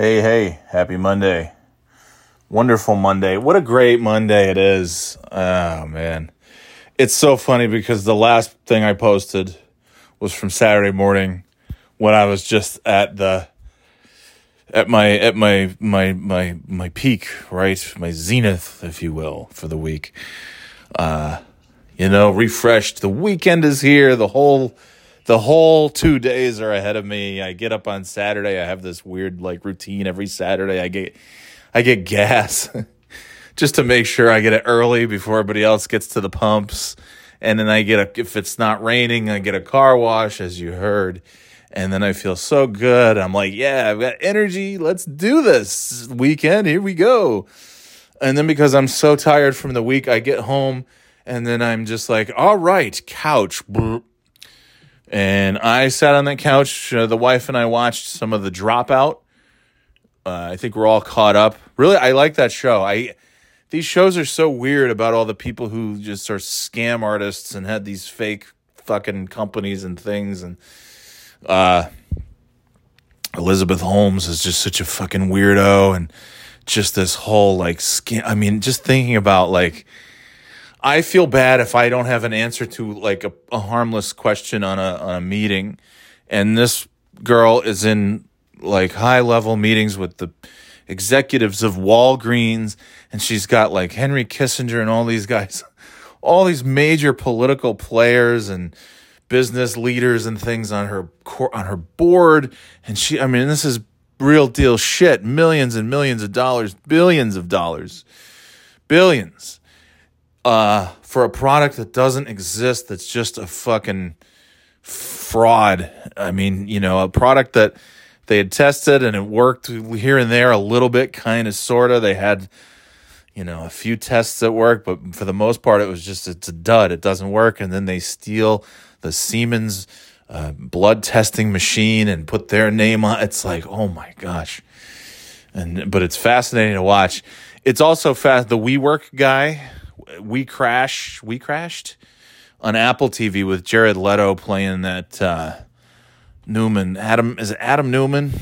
Hey, hey, happy Monday. Wonderful Monday. What a great Monday it is. Oh, man. It's so funny because the last thing I posted was from Saturday morning when I was just at the at my at my my my my peak, right? My zenith, if you will, for the week. Uh you know, refreshed. The weekend is here. The whole the whole two days are ahead of me. I get up on Saturday. I have this weird like routine every Saturday. I get I get gas just to make sure I get it early before everybody else gets to the pumps. And then I get a if it's not raining, I get a car wash as you heard. And then I feel so good. I'm like, yeah, I've got energy. Let's do this weekend. Here we go. And then because I'm so tired from the week, I get home and then I'm just like, all right, couch. And I sat on that couch. Uh, the wife and I watched some of the Dropout. Uh, I think we're all caught up. Really, I like that show. I these shows are so weird about all the people who just are scam artists and had these fake fucking companies and things. And uh, Elizabeth Holmes is just such a fucking weirdo, and just this whole like scam. I mean, just thinking about like I feel bad if I don't have an answer to like a, a harmless question on a on a meeting, and this girl is in like high level meetings with the executives of Walgreens, and she's got like Henry Kissinger and all these guys, all these major political players and business leaders and things on her on her board, and she, I mean, this is real deal shit, millions and millions of dollars, billions of dollars, billions uh, for a product that doesn't exist that's just a fucking fraud. I mean, you know, a product that they had tested and it worked here and there a little bit, kind of, sort of. They had, you know, a few tests that worked, but for the most part, it was just it's a dud. It doesn't work, and then they steal the Siemens uh, blood testing machine and put their name on. It's like, oh my gosh, and but it's fascinating to watch. It's also fast. The WeWork guy we crash we crashed on Apple TV with Jared Leto playing that uh, Neumann Adam is it Adam Neumann?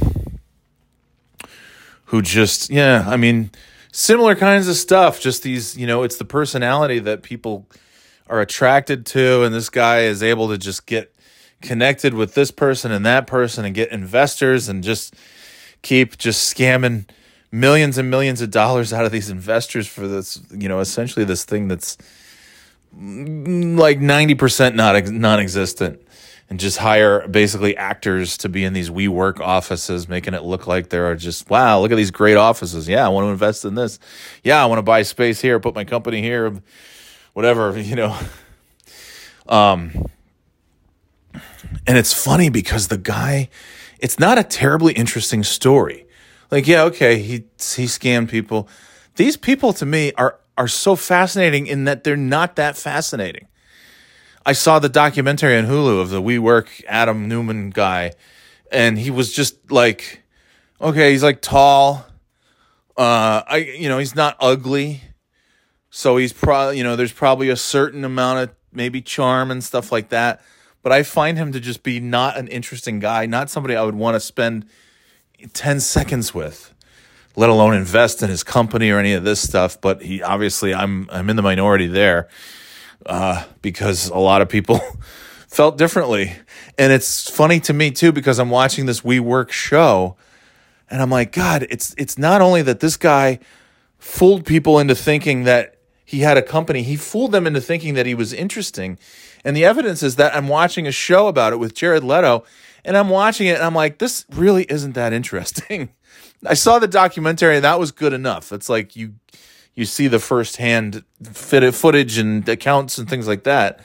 Who just yeah I mean similar kinds of stuff just these you know it's the personality that people are attracted to and this guy is able to just get connected with this person and that person and get investors and just keep just scamming millions and millions of dollars out of these investors for this, you know, essentially this thing that's like 90% not non-existent and just hire basically actors to be in these WeWork offices, making it look like there are just wow, look at these great offices. Yeah, I want to invest in this. Yeah, I want to buy space here, put my company here, whatever, you know. Um, and it's funny because the guy, it's not a terribly interesting story. Like, yeah, okay, he he scammed people. These people to me are are so fascinating in that they're not that fascinating. I saw the documentary on Hulu of the WeWork Adam Neumann guy, and he was just like, okay, he's like tall. Uh, I you know he's not ugly, so he's probably you know there's probably a certain amount of maybe charm and stuff like that. But I find him to just be not an interesting guy, not somebody I would want to spend 10 seconds with let alone invest in his company or any of this stuff. But he obviously i'm i'm in the minority there uh, because a lot of people felt differently. And it's funny to me too because i'm watching this WeWork show and i'm like god it's it's not only that this guy fooled people into thinking that he had a company he fooled them into thinking that he was interesting. And the evidence is that i'm watching a show about it with jared leto and I'm watching it and I'm like, this really isn't that interesting. I saw the documentary and that was good enough. It's like you you see the firsthand footage and accounts and things like that.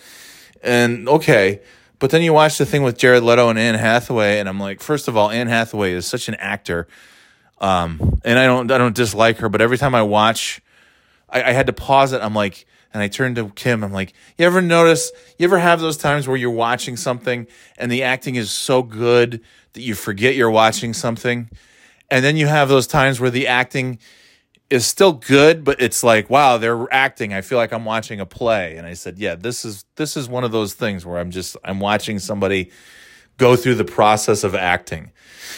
And okay, but then you watch the thing with Jared Leto and Anne Hathaway, and I'm like, first of all, Anne Hathaway is such an actor, um, and I don't I don't dislike her, but every time I watch, I, I had to pause it. I'm like, and I turned to Kim. I'm like, you ever notice, you ever have those times where you're watching something and the acting is so good that you forget you're watching something? And then you have those times where the acting is still good, but it's like, wow, they're acting. I feel like I'm watching a play. And I said, yeah, this is this is one of those things where I'm just I'm watching somebody go through the process of acting.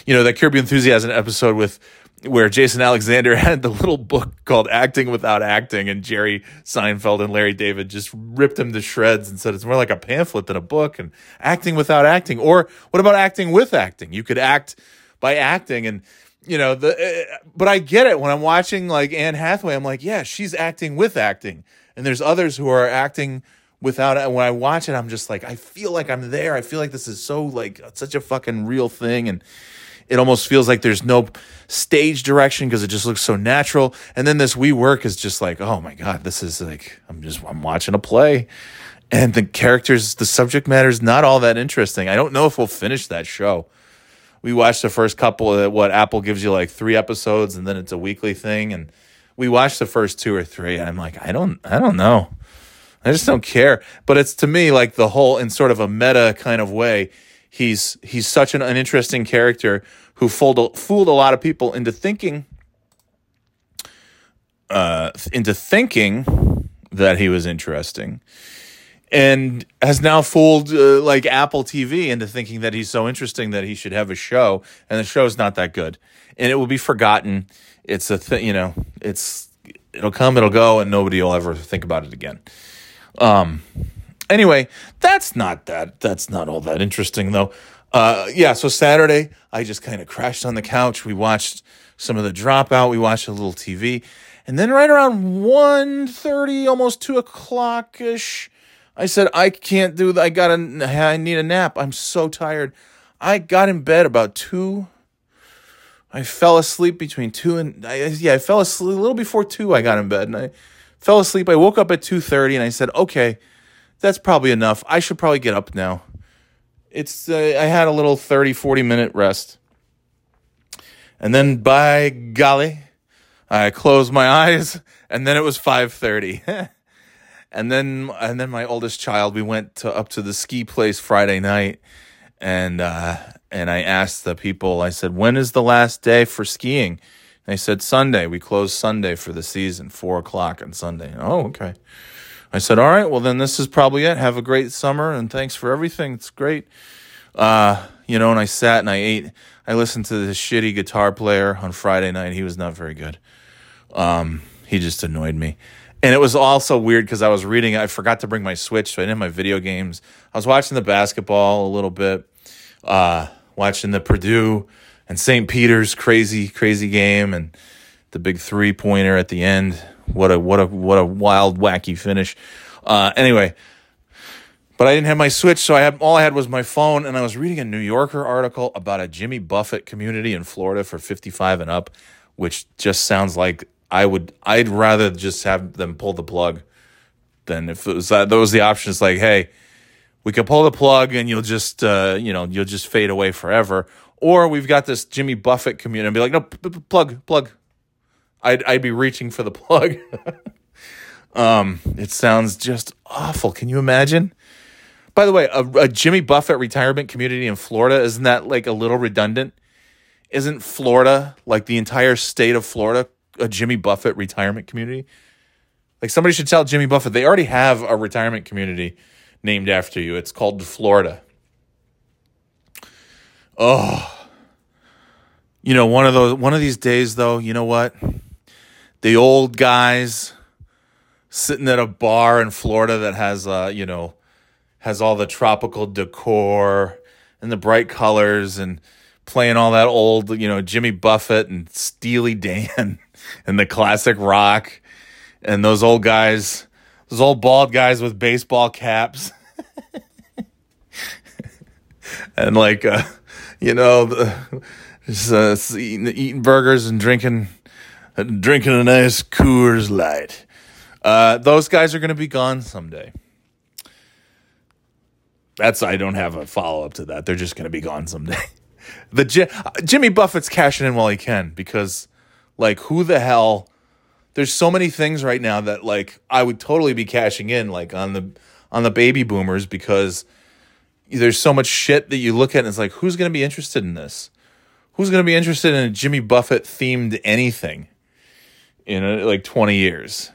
You know, that Your Enthusiasm episode with where Jason Alexander had the little book called Acting Without Acting, and Jerry Seinfeld and Larry David just ripped him to shreds and said it's more like a pamphlet than a book, and acting without acting. Or what about acting with acting? You could act by acting, and you know the. Uh, but I get it when I'm watching like Anne Hathaway. I'm like, yeah, she's acting with acting, and there's others who are acting without it. When I watch it, I'm just like, I feel like I'm there. I feel like this is so like such a fucking real thing, and it almost feels like there's no stage direction because it just looks so natural. And then this we work is just like, oh my god, this is like I'm just I'm watching a play, and the characters, the subject matter is not all that interesting. I don't know if we'll finish that show. We watched the first couple of what Apple gives you like three episodes, and then it's a weekly thing, and we watched the first two or three, and I'm like, I don't, I don't know. I just don't care. But it's to me like the whole in sort of a meta kind of way he's he's such an uninteresting character who fooled fooled a lot of people into thinking uh, into thinking that he was interesting and has now fooled uh, like Apple TV into thinking that he's so interesting that he should have a show. And the show's not that good. And it will be forgotten. It's a thing you know it's it'll come it'll go and nobody will ever think about it again. Um Anyway, that's not that. That's not all that interesting though. Uh, yeah. So Saturday, I just kind of crashed on the couch. We watched some of the Dropout. We watched a little TV, and then right around 1.30, almost two o'clock ish, I said I can't do that. I got to I need a nap. I'm so tired. I got in bed about two. I fell asleep between two and I, yeah, I fell asleep a little before two. I got in bed and I fell asleep. I woke up at two thirty and I said, okay that's probably enough. I should probably get up now. It's uh, I had a little 30 40 minute rest. And then by golly, I closed my eyes and then it was 5:30. and then and then my oldest child we went to, up to the ski place Friday night and uh, and I asked the people I said when is the last day for skiing? And they said Sunday. We close Sunday for the season, four o'clock on Sunday. Oh, okay. I said, all right, well, then this is probably it. Have a great summer and thanks for everything. It's great. Uh, you know, and I sat and I ate. I listened to this shitty guitar player on Friday night. He was not very good. Um, he just annoyed me. And it was also weird because I was reading, I forgot to bring my Switch, so I didn't have my video games. I was watching the basketball a little bit, uh, watching the Purdue and St. Peter's crazy, crazy game and the big three pointer at the end. What a what a what a wild wacky finish. Uh, anyway, but I didn't have my Switch, so I had all I had was my phone, and I was reading a New Yorker article about a Jimmy Buffett community in Florida for 55 and up, which just sounds like I would I'd rather just have them pull the plug than if it was that those the options like, hey, we can pull the plug and you'll just uh, you know you'll just fade away forever, or we've got this Jimmy Buffett community and be like, no, plug, plug, I'd I'd be reaching for the plug. um, it sounds just awful. Can you imagine? By the way, a, a, Jimmy Buffett retirement community in Florida isn't that like a little redundant? Isn't Florida like the entire state of Florida a Jimmy Buffett retirement community? Like somebody should tell Jimmy Buffett they already have a retirement community named after you. It's called Florida. Oh. You know, one of those one of these days though, you know what? The old guys sitting at a bar in Florida that has uh, you know, has all the tropical decor and the bright colors and playing all that old, you know, Jimmy Buffett and Steely Dan and the classic rock and those old guys, those old bald guys with baseball caps. and like uh, you know, the, just, uh, eating, eating burgers and drinking drinking a nice Coors Light. Uh, those guys are going to be gone someday. That's I don't have a follow up to that. They're just going to be gone someday. the uh, Jimmy Buffett's cashing in while he can because, like, who the hell? There's so many things right now that like I would totally be cashing in, like on the on the baby boomers because there's so much shit that you look at and it's like, who's going to be interested in this? Who's going to be interested in a Jimmy Buffett themed anything? In a, like 20 years.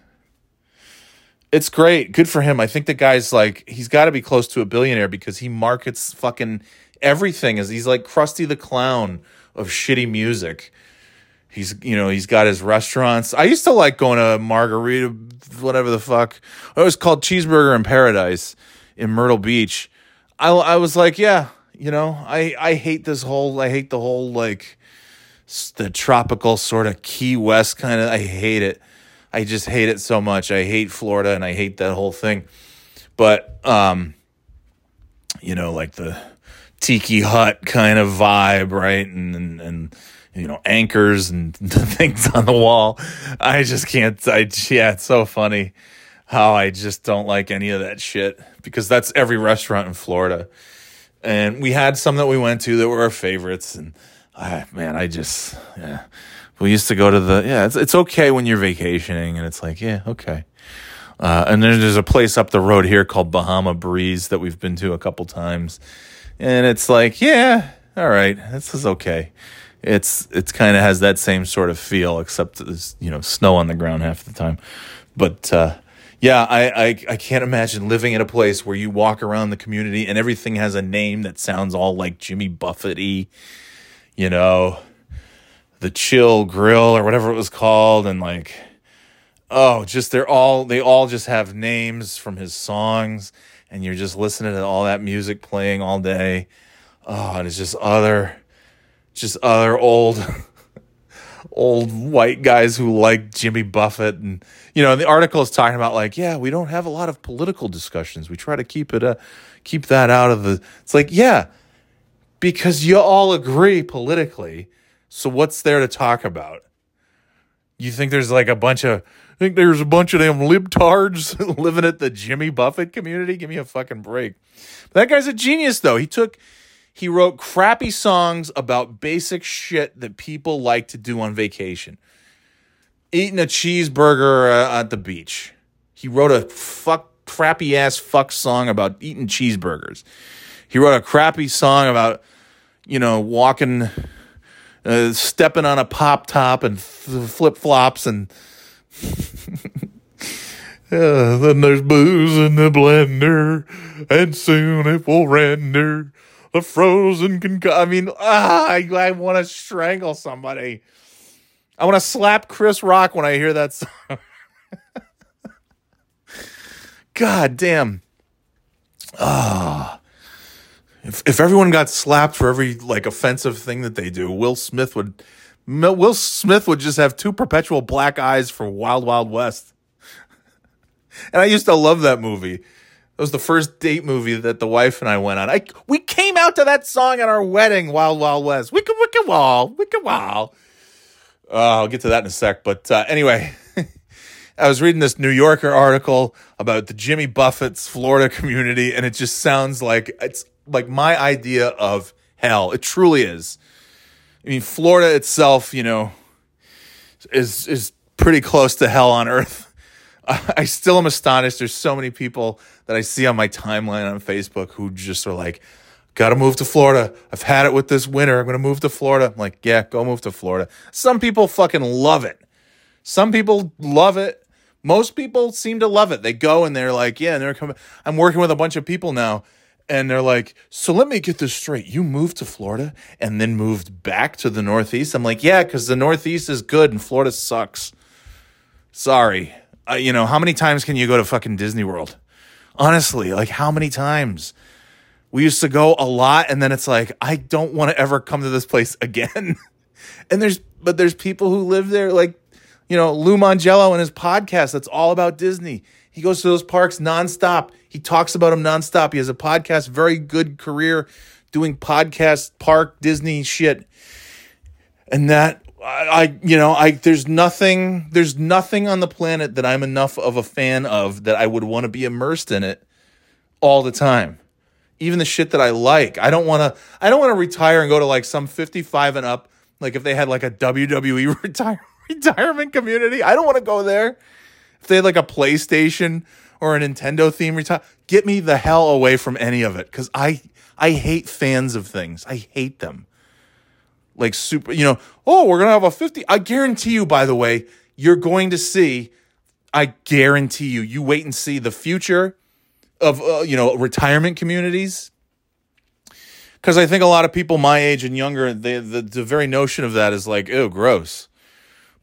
It's great. Good for him. I think the guy's like, he's got to be close to a billionaire because he markets fucking everything is he's like Krusty the Clown of shitty music. He's you know he's got his restaurants. I used to like going to Margarita, whatever the fuck. It was called Cheeseburger in Paradise in Myrtle Beach. I I was like, yeah, you know, I I hate this whole I hate the whole like the tropical sort of Key West kind of. I hate it. I just hate it so much. I hate Florida and I hate that whole thing. But um, you know, like the tiki hut kind of vibe, right? And and, and you know, anchors and things on the wall. I just can't. I yeah, it's so funny how I just don't like any of that shit because that's every restaurant in Florida. And we had some that we went to that were our favorites, and I, man, I just yeah. We used to go to the yeah. It's it's okay when you're vacationing, and it's like yeah, okay. Uh, and then there's a place up the road here called Bahama Breeze that we've been to a couple times, and it's like yeah, all right, this is okay. It's it's kind of has that same sort of feel, except there's you know snow on the ground half the time. But uh, yeah, I, I I can't imagine living in a place where you walk around the community and everything has a name that sounds all like Jimmy Buffett-y, you know, the Chill Grill or whatever it was called, and like oh, just they're all they all just have names from his songs, and you're just listening to all that music playing all day. Oh, and it's just other, just other old, old white guys who like Jimmy Buffett, and you know, and the article is talking about like, yeah, we don't have a lot of political discussions. We try to keep it, uh, keep that out of the. It's like, yeah, because you all agree politically. So what's there to talk about? You think there's like a bunch of I think there's a bunch of them libtards living at the Jimmy Buffett community. Give me a fucking break. That guy's a genius, though. He took, he wrote crappy songs about basic shit that people like to do on vacation. Eating a cheeseburger uh, at the beach. He wrote a fuck, crappy ass fuck song about eating cheeseburgers. He wrote a crappy song about, you know, walking, uh, stepping on a pop top and f- flip flops and then there's booze in the blender, and soon it will render the frozen con. I mean, ah, I, I want to strangle somebody. I want to slap Chris Rock when I hear that song. God damn. Ah. If if everyone got slapped for every like offensive thing that they do, Will Smith would Will Smith would just have two perpetual black eyes for Wild Wild West. and I used to love that movie. It was the first date movie that the wife and I went on. I we came out to that song at our wedding, Wild Wild West. Wicked Wicked Wall, Wicked Wall. Uh, I'll get to that in a sec. But uh, anyway, I was reading this New Yorker article about the Jimmy Buffett's Florida community, and it just sounds like it's like my idea of hell. It truly is. I mean, Florida itself, you know, is is pretty close to hell on earth. I still am astonished. There's so many people that I see on my timeline on Facebook who just are like, "Got to move to Florida. I've had it with this winter. I'm going to move to Florida." I'm like, "Yeah, go move to Florida." Some people fucking love it. Some people love it. Most people seem to love it. They go and they're like, "Yeah," and they're coming. I'm working with a bunch of people now and they're like, "So let me get this straight. You moved to Florida and then moved back to the Northeast?" I'm like, "Yeah, because the Northeast is good and Florida sucks." Sorry, uh, you know how many times can you go to fucking Disney World? Honestly, like how many times? We used to go a lot, and then it's like I don't want to ever come to this place again. and there's but there's people who live there, like you know Lou Mongello and his podcast. That's all about Disney. He goes to those parks nonstop. He talks about him nonstop. He has a podcast, very good career doing podcast park Disney shit. And that I, you know, I there's nothing there's nothing on the planet that I'm enough of a fan of that I would want to be immersed in it all the time. Even the shit that I like. I don't want to I don't want to retire and go to like some 55 and up like if they had like a WWE retire, retirement community. I don't want to go there if they had like a PlayStation or a Nintendo theme retire, get me the hell away from any of it because I I hate fans of things. I hate them. Like super, you know. Oh, we're gonna have a fifty. I guarantee you. By the way, you're going to see. I guarantee you. You wait and see the future of uh, you know retirement communities. because I think a lot of people my age and younger, they, the the very notion of that is like, oh, gross.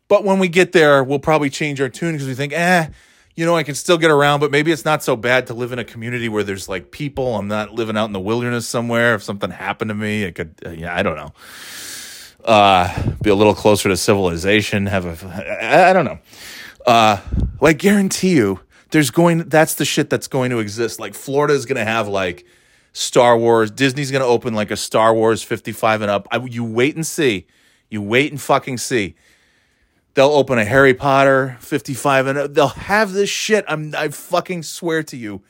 But when we get there, we'll probably change our tune because we think, eh, you know, I can still get around, but maybe it's not so bad to live in a community where there's like people. I'm not living out in the wilderness somewhere. If something happened to me, I could, uh, yeah, I don't know. Uh, be a little closer to civilization. Have a, I, I don't know. Uh, like guarantee you, there's going. That's the shit that's going to exist. Like Florida is going to have like Star Wars. Disney's going to open like a Star Wars 55 and up. I, you wait and see. You wait and fucking see. They'll open a Harry Potter 55 and. Uh, they'll have this shit. I'm I fucking swear to you.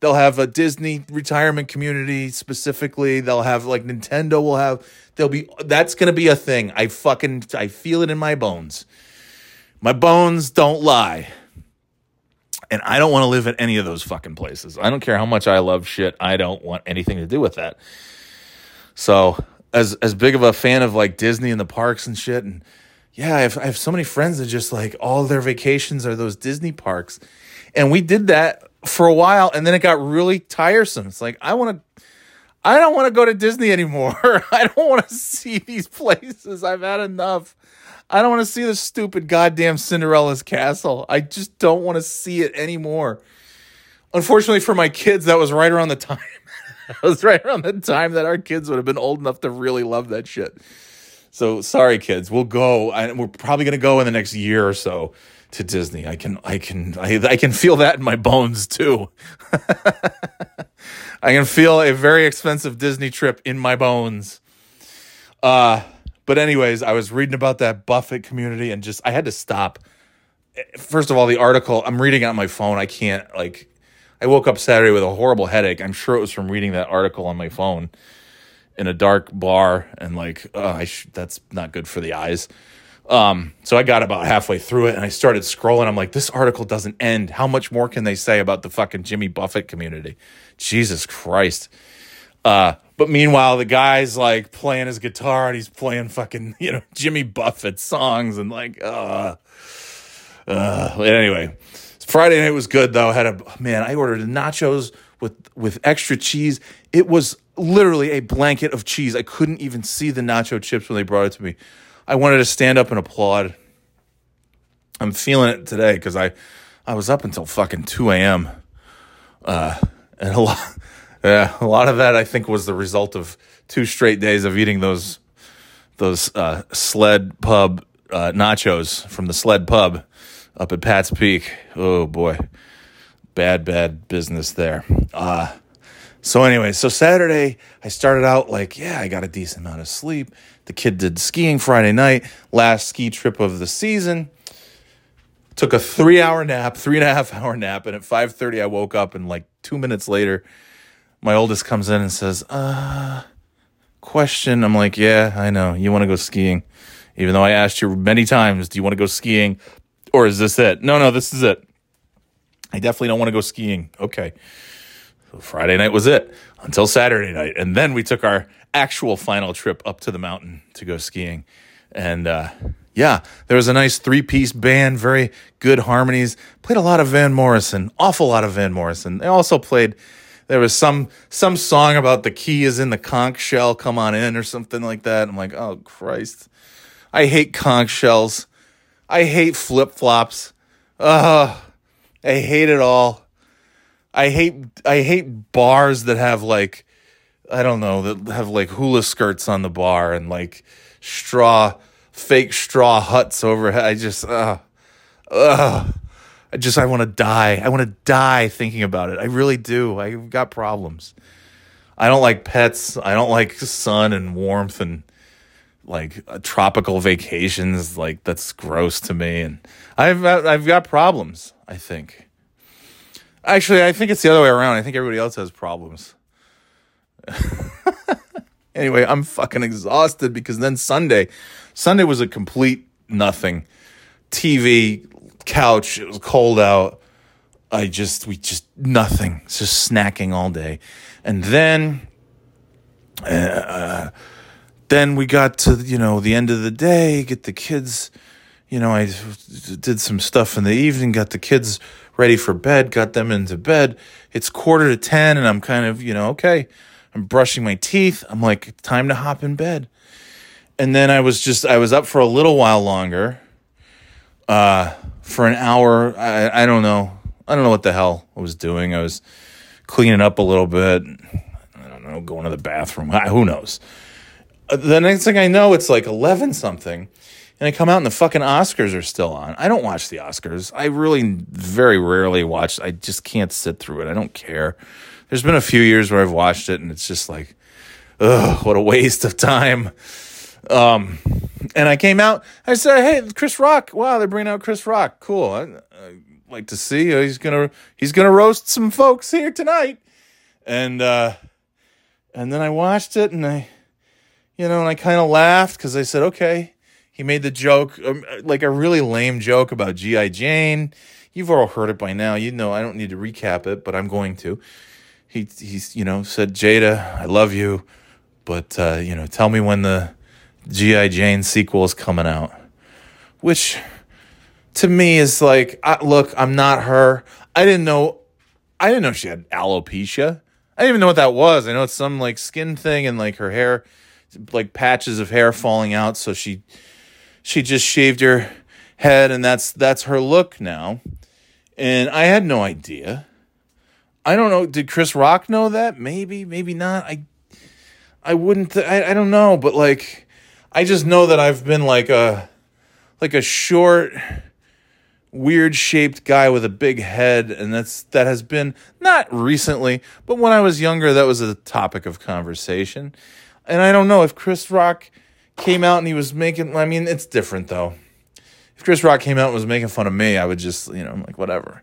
They'll have a Disney retirement community specifically. They'll have like Nintendo will have they'll be that's going to be a thing. I fucking I feel it in my bones. My bones don't lie. And I don't want to live at any of those fucking places. I don't care how much I love shit. I don't want anything to do with that. So, as as big of a fan of like Disney and the parks and shit, and yeah, I have, I have so many friends that just like all their vacations are those Disney parks, and we did that for a while, and then it got really tiresome. It's like I want to. I don't want to go to Disney anymore. I don't want to see these places. I've had enough. I don't want to see the stupid goddamn Cinderella's castle. I just don't want to see it anymore. Unfortunately for my kids, that was right around the time. that was right around the time that our kids would have been old enough to really love that shit. So sorry, kids. We'll go. I, we're probably gonna go in the next year or so to Disney. I can, I can, I, I can feel that in my bones too. I can feel a very expensive Disney trip in my bones. Uh, but anyways, I was reading about that Buffett community and just I had to stop. First of all, the article I'm reading on my phone. I can't like. I woke up Saturday with a horrible headache. I'm sure it was from reading that article on my phone in a dark bar and like I sh- that's not good for the eyes. Um, so I got about halfway through it and I started scrolling. I'm like, this article doesn't end. How much more can they say about the fucking Jimmy Buffett community? Jesus Christ. Uh, but meanwhile, the guy's like playing his guitar and he's playing fucking, you know, Jimmy Buffett songs and like, uh, uh, anyway, Friday night was good though. I had a, man, I ordered nachos with, with extra cheese. It was literally a blanket of cheese. I couldn't even see the nacho chips when they brought it to me. I wanted to stand up and applaud. I'm feeling it today because I, I was up until fucking 2 a.m. Uh, and a lot, yeah, a lot of that I think was the result of two straight days of eating those those uh, sled pub uh, nachos from the sled pub up at Pat's Peak. Oh boy, bad bad business there. Uh, so anyway, so Saturday I started out like, yeah, I got a decent amount of sleep. The kid did skiing Friday night, last ski trip of the season. Took a three hour nap, three and a half hour nap, and at five thirty I woke up and like two minutes later my oldest comes in and says, uh, question. I'm like, yeah, I know. You want to go skiing. Even though I asked you many times, do you want to go skiing? Or is this it? No, no, this is it. I definitely don't want to go skiing. Okay. So Friday night was it until Saturday night. And then we took our actual final trip up to the mountain to go skiing. And uh, yeah, there was a nice three piece band, very good harmonies. Played a lot of Van Morrison, awful lot of Van Morrison. They also played there was some some song about the key is in the conch shell, come on in or something like that. I'm like, oh Christ. I hate conch shells. I hate flip flops. Ugh. I hate it all. I hate I hate bars that have like I don't know, that have like hula skirts on the bar and like straw fake straw huts overhead. I just uh ugh. I just I want to die. I want to die thinking about it. I really do. I've got problems. I don't like pets. I don't like sun and warmth and like uh, tropical vacations. Like that's gross to me. And I've I've got problems. I think. Actually, I think it's the other way around. I think everybody else has problems. anyway, I'm fucking exhausted because then Sunday, Sunday was a complete nothing. TV, couch. It was cold out. I just, we just, nothing. It's Just snacking all day. And then, uh, then we got to, you know, the end of the day, get the kids, you know, I did some stuff in the evening, got the kids ready for bed, got them into bed. It's quarter to 10 and I'm kind of, you know, okay, I'm brushing my teeth. I'm like, time to hop in bed. And then I was just, I was up for a little while longer, uh, for an hour. I, I don't know. I don't know what the hell I was doing. I was cleaning up a little bit. I don't know, going to the bathroom. Who knows? Uh, the next thing I know, it's like 11 something. And I come out and the fucking Oscars are still on. I don't watch the Oscars. I really very rarely watch. I just can't sit through it. I don't care. There's been a few years where I've watched it and it's just like, ugh, what a waste of time. Um, and I came out. I said, "Hey, Chris Rock! Wow, they're bringing out Chris Rock. Cool. I, I like to see. Uh, he's gonna he's gonna roast some folks here tonight." And uh, and then I watched it, and I, you know, and I kind of laughed because I said, "Okay." He made the joke, um, like a really lame joke about G.I. Jane. You've all heard it by now. You know, I don't need to recap it, but I'm going to. He, he's, you know, said, Jada, I love you, but, uh, you know, tell me when the G.I. Jane sequel is coming out. Which, to me, is like, I, look, I'm not her. I didn't know, I didn't know she had alopecia. I didn't even know what that was. I know it's some like skin thing and like her hair, like patches of hair falling out. So she she just shaved her head and that's that's her look now. And I had no idea. I don't know. Did Chris Rock know that? Maybe, maybe not. I I wouldn't I, I don't know, but like I just know that I've been like a like a short weird shaped guy with a big head and that's that has been not recently, but when I was younger that was a topic of conversation. And I don't know if Chris Rock came out and he was making, I mean, it's different though. If Chris Rock came out and was making fun of me, I would just, you know, I'm like, whatever.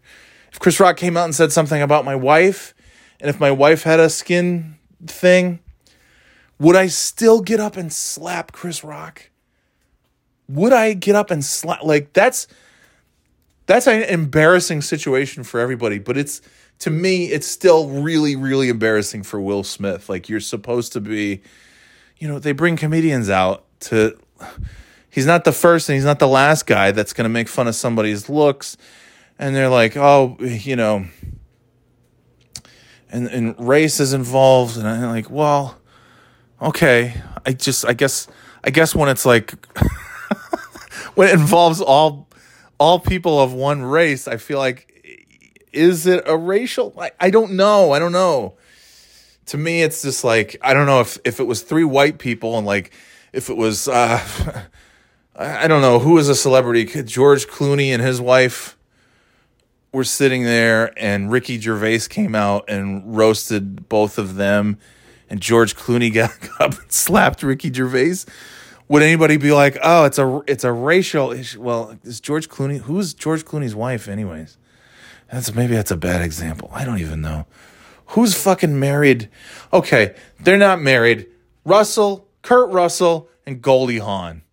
If Chris Rock came out and said something about my wife, and if my wife had a skin thing, would I still get up and slap Chris Rock? Would I get up and slap? Like, that's. That's an embarrassing situation for everybody, but it's to me, it's still really, really embarrassing for Will Smith. Like you're supposed to be you know, they bring comedians out to he's not the first and he's not the last guy that's going to make fun of somebody's looks and they're like, "Oh, you know, and and race is involved." And I'm like, "Well, okay. I just I guess I guess when it's like when it involves all all people of one race, I feel like is it a racial? I, I don't know. I don't know to me it's just like i don't know if if it was three white people and like if it was uh i don't know who was a celebrity? George clooney and his wife were sitting there and ricky gervais came out and roasted both of them and george clooney got up and slapped ricky gervais? Would anybody be like oh it's a it's a racial issue? Well is george clooney who's george clooney's wife anyways? That's maybe that's a bad example. I don't even know. Who's fucking married? Okay, they're not married. Russell, Kurt Russell, and Goldie Hawn.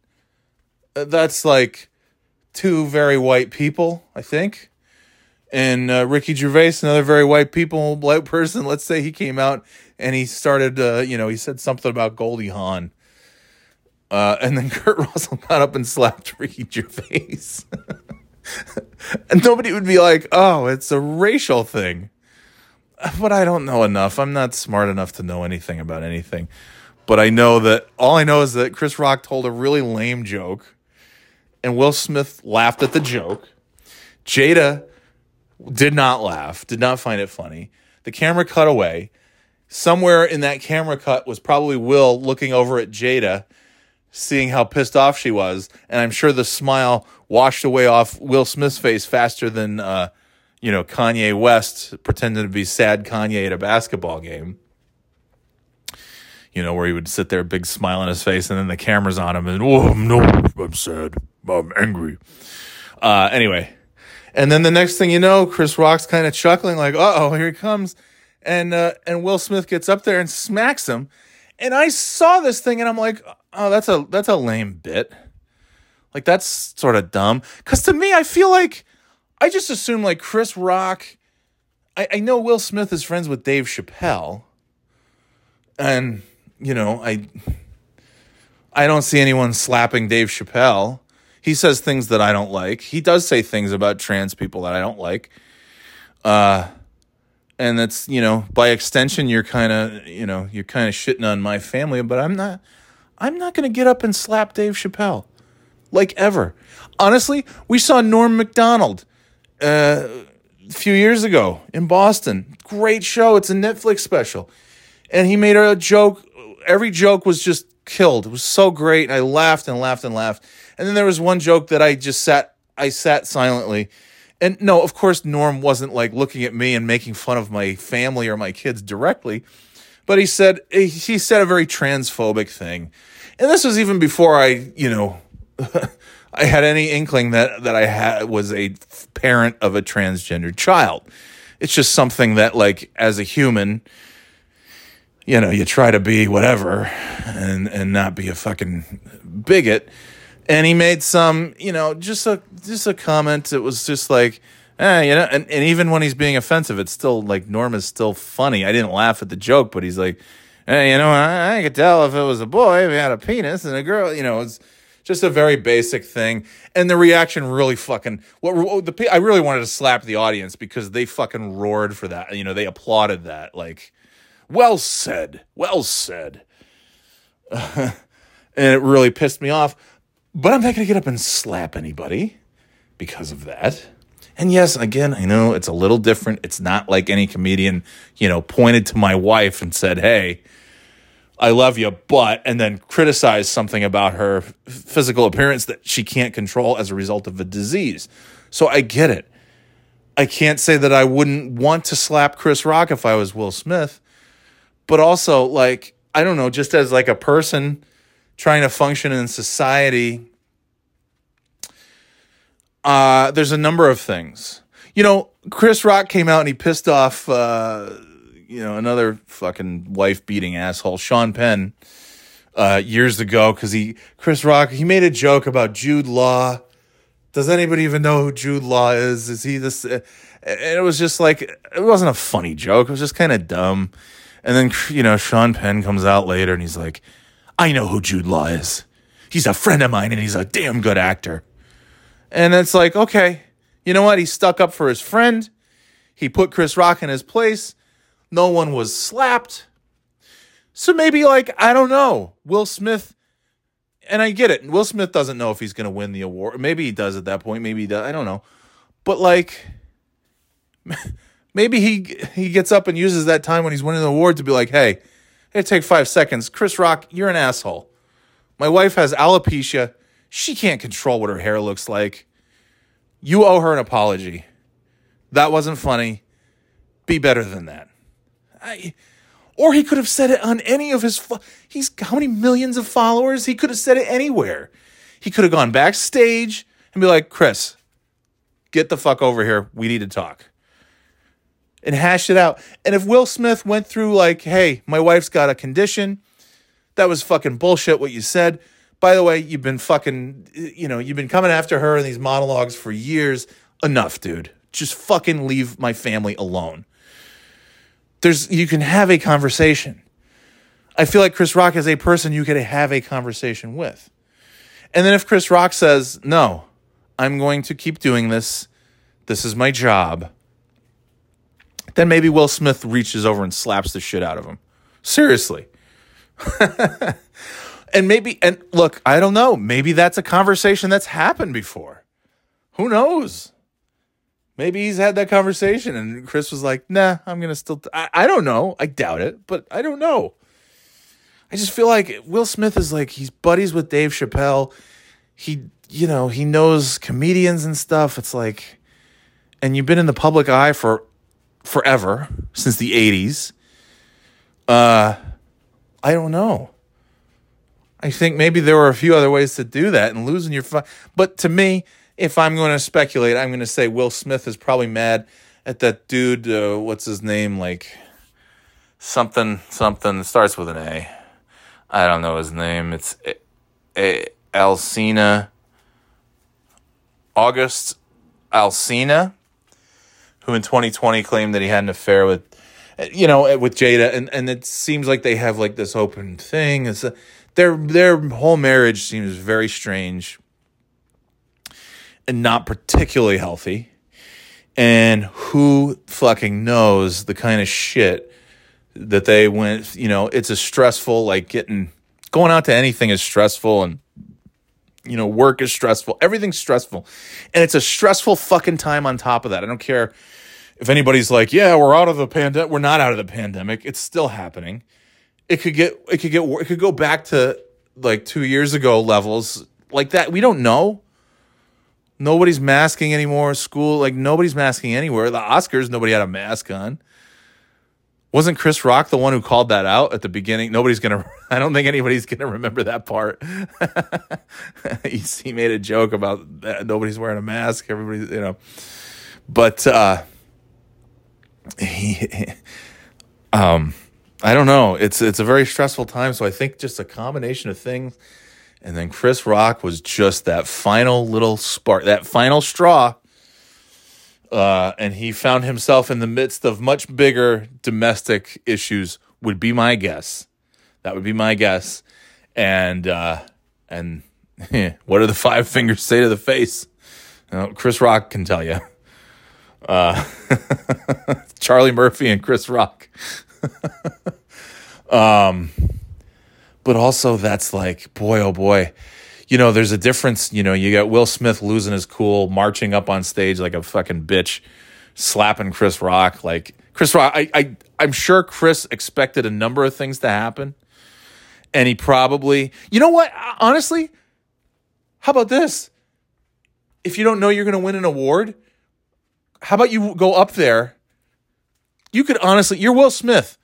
Uh, that's like two very white people, I think. And uh, Ricky Gervais, another very white people, white person. Let's say he came out and he started, uh, you know, he said something about Goldie Hawn. Uh, and then Kurt Russell got up and slapped Ricky Gervais. and nobody would be like, oh, it's a racial thing but I don't know enough. I'm not smart enough to know anything about anything. But I know that all I know is that Chris Rock told a really lame joke, and Will Smith laughed at the joke. Jada did not laugh, did not find it funny. The camera cut away. Somewhere in that camera cut was probably Will looking over at Jada, seeing how pissed off she was. And I'm sure the smile washed away off Will Smith's face faster than uh, you know, Kanye West pretending to be sad Kanye at a basketball game. You know, where he would sit there, big smile on his face, and then the camera's on him, and oh no, I'm sad, I'm angry. Uh, anyway, and then the next thing you know, Chris Rock's kind of chuckling, like, oh, here he comes, and uh, and Will Smith gets up there and smacks him, and I saw this thing, and I'm like, oh, that's a that's a lame bit, like that's sort of dumb, because to me, I feel like I just assume like Chris Rock. I, I know Will Smith is friends with Dave Chappelle, and you know I. I don't see anyone slapping Dave Chappelle. He says things that I don't like. He does say things about trans people that I don't like. Uh, and that's you know by extension you're kind of you know you're kind of shitting on my family but i'm not i'm not going to get up and slap dave chappelle like ever honestly we saw norm macdonald uh, a few years ago in boston great show it's a netflix special and he made a joke every joke was just killed. It was so great and i laughed and laughed and laughed. And then there was one joke that i just sat i sat silently. And no, of course, Norm wasn't like looking at me and making fun of my family or my kids directly, but he said he said a very transphobic thing, and this was even before I, you know, I had any inkling that that I had was a parent of a transgender child. It's just something that, like, as a human, you know, you try to be whatever and and not be a fucking bigot and he made some, you know, just a just a comment. It was just like, eh, you know, and, and even when he's being offensive, it's still like Norm is still funny. I didn't laugh at the joke, but he's like, hey, you know, I, I could tell if it was a boy, if he had a penis, and a girl, you know, it's just a very basic thing. And the reaction really fucking what the I really wanted to slap the audience because they fucking roared for that. You know, they applauded that. Like, well said, well said. and it really pissed me off. But I'm not going to get up and slap anybody because of that. And yes, again, I know it's a little different. It's not like any comedian, you know, pointed to my wife and said, Hey, I love you, but, and then criticized something about her physical appearance that she can't control as a result of a disease. So I get it. I can't say that I wouldn't want to slap Chris Rock if I was Will Smith, but also, like, I don't know, just as like a person trying to function in society, uh, there's a number of things. You know, Chris Rock came out and he pissed off, uh, you know, another fucking wife beating asshole, Sean Penn, uh, years ago because he, Chris Rock, he made a joke about Jude Law. Does anybody even know who Jude Law is? Is he this? Uh, and it was just like, it wasn't a funny joke. It was just kind of dumb. And then, you know, Sean Penn comes out later and he's like, I know who Jude Law is. He's a friend of mine and he's a damn good actor. And it's like, okay, you know what? He stuck up for his friend. He put Chris Rock in his place. No one was slapped. So maybe, like, I don't know, Will Smith, and I get it. Will Smith doesn't know if he's going to win the award. Maybe he does at that point. Maybe he does. I don't know. But, like, maybe he he gets up and uses that time when he's winning the award to be like, hey, Hey, take five seconds. Chris Rock, you're an asshole. My wife has alopecia. She can't control what her hair looks like. You owe her an apology. That wasn't funny. Be better than that. I, or he could have said it on any of his. Fo- he's how many millions of followers? He could have said it anywhere. He could have gone backstage and be like, Chris, get the fuck over here. We need to talk and hash it out. And if Will Smith went through like, hey, my wife's got a condition, that was fucking bullshit what you said. By the way, you've been fucking, you know, you've been coming after her in these monologues for years. Enough, dude. Just fucking leave my family alone. There's, you can have a conversation. I feel like Chris Rock is a person you could have a conversation with. And then if Chris Rock says, no, I'm going to keep doing this, this is my job then maybe Will Smith reaches over and slaps the shit out of him. Seriously. and maybe, and look, I don't know. Maybe that's a conversation that's happened before. Who knows? Maybe he's had that conversation and Chris was like, nah, I'm going to still, t- I, I don't know. I doubt it, but I don't know. I just feel like Will Smith is like, he's buddies with Dave Chappelle. He, you know, he knows comedians and stuff. It's like, and you've been in the public eye for forever since the 80s. Uh, I don't know. I think maybe there were a few other ways to do that and losing your fun. But to me, if I'm going to speculate, I'm going to say Will Smith is probably mad at that dude. Uh, what's his name? Like something, something starts with an A. I don't know his name. It's a, a, Alsina. August Alsina who in 2020 claimed that he had an affair with, you know, with Jada, and and it seems like they have like this open thing. It's a, their their whole marriage seems very strange and not particularly healthy. And who fucking knows the kind of shit that they went, you know, it's a stressful, like getting, going out to anything is stressful and, you know, work is stressful. Everything's stressful. And it's a stressful fucking time on top of that. I don't care if anybody's like, yeah, we're out of the pandemic. We're not out of the pandemic. It's still happening. It could get, it could get, it could go back to like two years ago levels like that. We don't know. Nobody's masking anymore. School, like nobody's masking anywhere. The Oscars, nobody had a mask on. Wasn't Chris Rock the one who called that out at the beginning? Nobody's gonna. I don't think anybody's gonna remember that part. he, he made a joke about that. nobody's wearing a mask. Everybody, you know. But uh, he, um, I don't know. It's it's a very stressful time. So I think just a combination of things and then Chris Rock was just that final little spark, that final straw. Uh, and he found himself in the midst of much bigger domestic issues, would be my guess. That would be my guess. And, uh, and what do the five fingers say to the face? Chris Rock can tell you. Uh, Charlie Murphy and Chris Rock. um, but also that's like, boy, oh boy. You know, there's a difference. You know, you got Will Smith losing his cool, marching up on stage like a fucking bitch, slapping Chris Rock. Like, Chris Rock, I, I, I'm sure Chris expected a number of things to happen. And he probably, you know what? Honestly, how about this? If you don't know you're going to win an award, how about you go up there? You could honestly, you're Will Smith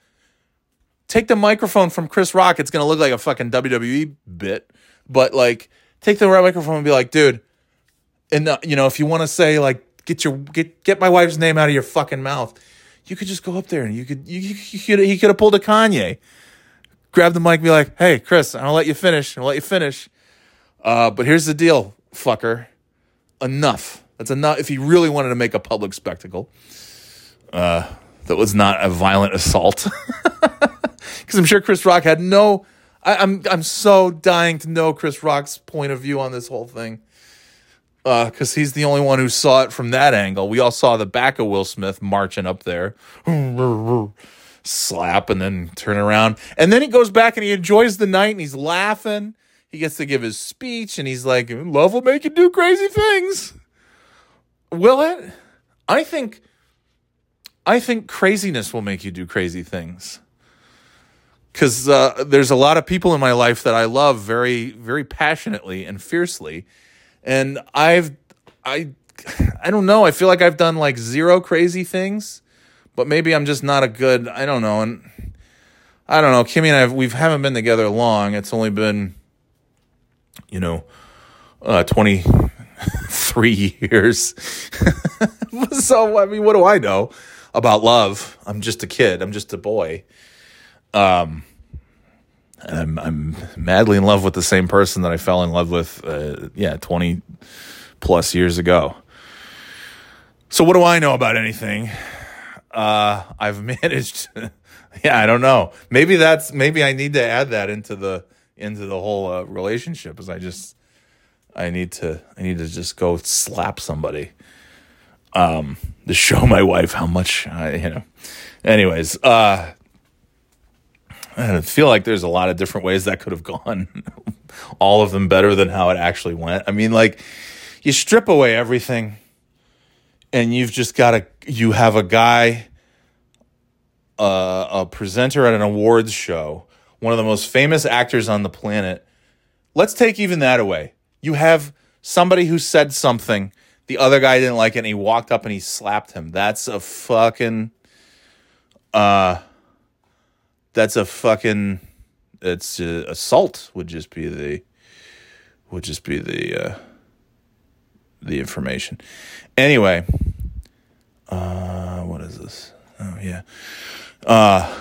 take the microphone from Chris Rock. It's gonna look like a fucking WWE bit, but like take the right microphone and be like, dude, and you know if you want to say like get your get get my wife's name out of your fucking mouth, you could just go up there and you could you, you could he could have pulled a Kanye, grab the mic, and be like, hey Chris, I'll let you finish. I'll let you finish. Uh, but here's the deal, fucker. Enough. That's enough. If he really wanted to make a public spectacle, uh, that was not a violent assault. because I'm sure Chris Rock had no. I, am I'm, I'm so dying to know Chris Rock's point of view on this whole thing, because uh, he's the only one who saw it from that angle. We all saw the back of Will Smith marching up there, slap, and then turn around, and then he goes back and he enjoys the night and he's laughing. He gets to give his speech and he's like, "Love will make you do crazy things." Will it? I think. I think craziness will make you do crazy things because uh, there's a lot of people in my life that I love very, very passionately and fiercely, and I've, I, I don't know. I feel like I've done like zero crazy things, but maybe I'm just not a good. I don't know, and I don't know. Kimmy and I we haven't been together long. It's only been, you know, uh, twenty three years. so I mean, what do I know about love? I'm just a kid. I'm just a boy. Um, I'm I'm madly in love with the same person that I fell in love with, uh, yeah, 20 plus years ago. So what do I know about anything? Uh, I've managed. yeah, I don't know. Maybe that's maybe I need to add that into the into the whole uh, relationship. As I just I need to I need to just go slap somebody. Um, to show my wife how much I, you know. Anyways, uh, I feel like there's a lot of different ways that could have gone. All of them better than how it actually went. I mean, like, you strip away everything, and you've just got a you have a guy, uh, a presenter at an awards show, one of the most famous actors on the planet. Let's take even that away. You have somebody who said something, the other guy didn't like it, and he walked up and he slapped him. That's a fucking uh that's a fucking it's uh, assault would just be the would just be the uh, the information. Anyway, uh, what is this? Oh yeah, uh,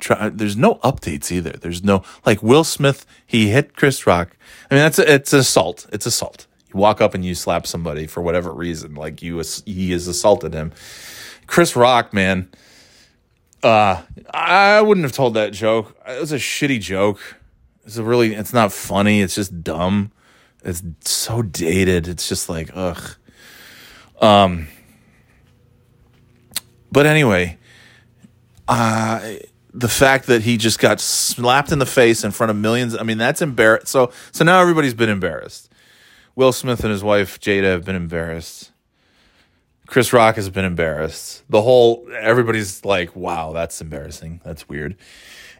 try. There's no updates either. There's no like Will Smith. He hit Chris Rock. I mean, that's a, it's assault. It's assault. You walk up and you slap somebody for whatever reason, like you he has assaulted him. Chris Rock, man uh, I wouldn't have told that joke. It was a shitty joke. It's a really, it's not funny. It's just dumb. It's so dated. It's just like ugh. Um. But anyway, uh, the fact that he just got slapped in the face in front of millions. I mean, that's embarrassed. So so now everybody's been embarrassed. Will Smith and his wife Jada have been embarrassed. Chris Rock has been embarrassed. The whole everybody's like, "Wow, that's embarrassing. That's weird."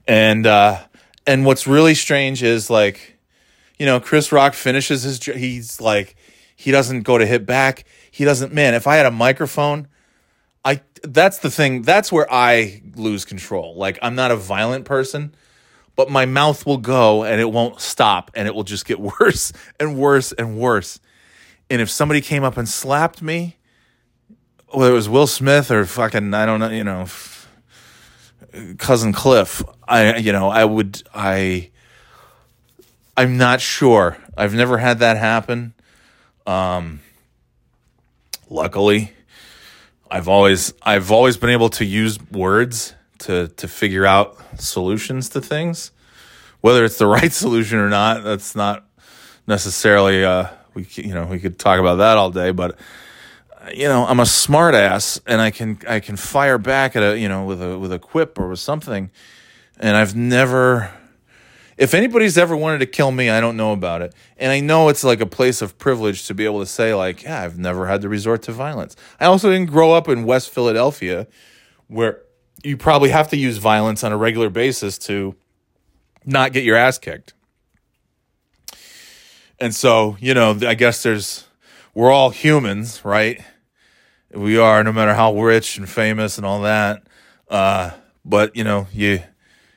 And uh and what's really strange is like you know, Chris Rock finishes his he's like he doesn't go to hit back. He doesn't man, if I had a microphone, I that's the thing. That's where I lose control. Like I'm not a violent person, but my mouth will go and it won't stop and it will just get worse and worse and worse. And if somebody came up and slapped me, whether it was Will Smith or fucking I don't know, you know, cousin Cliff, I you know, I would I I'm not sure. I've never had that happen. Um luckily, I've always I've always been able to use words to to figure out solutions to things. Whether it's the right solution or not, that's not necessarily uh we you know, we could talk about that all day, but you know, I'm a smartass and I can I can fire back at a you know with a with a quip or with something, and I've never. If anybody's ever wanted to kill me, I don't know about it, and I know it's like a place of privilege to be able to say like, yeah, I've never had to resort to violence. I also didn't grow up in West Philadelphia, where you probably have to use violence on a regular basis to not get your ass kicked. And so, you know, I guess there's we're all humans, right? We are, no matter how rich and famous and all that. Uh, but you know, you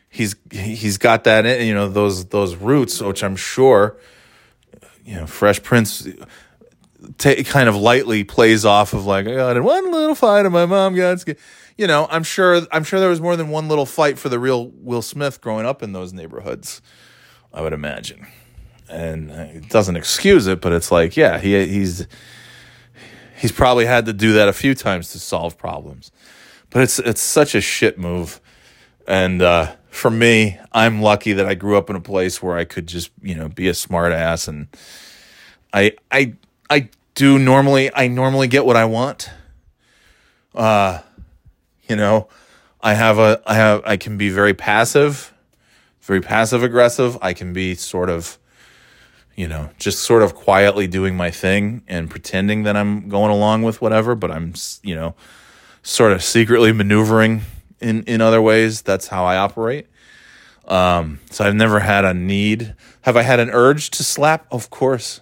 he's he's got that in, you know those those roots, which I'm sure you know Fresh Prince t- kind of lightly plays off of like I got in one little fight and my mom got scared. You know, I'm sure I'm sure there was more than one little fight for the real Will Smith growing up in those neighborhoods. I would imagine, and it doesn't excuse it, but it's like yeah, he he's he's probably had to do that a few times to solve problems. But it's it's such a shit move. And uh, for me, I'm lucky that I grew up in a place where I could just, you know, be a smart ass and I I I do normally I normally get what I want. Uh you know, I have a I have I can be very passive, very passive aggressive. I can be sort of you know, just sort of quietly doing my thing and pretending that I'm going along with whatever, but I'm, you know, sort of secretly maneuvering in, in other ways. That's how I operate. Um, so I've never had a need. Have I had an urge to slap? Of course.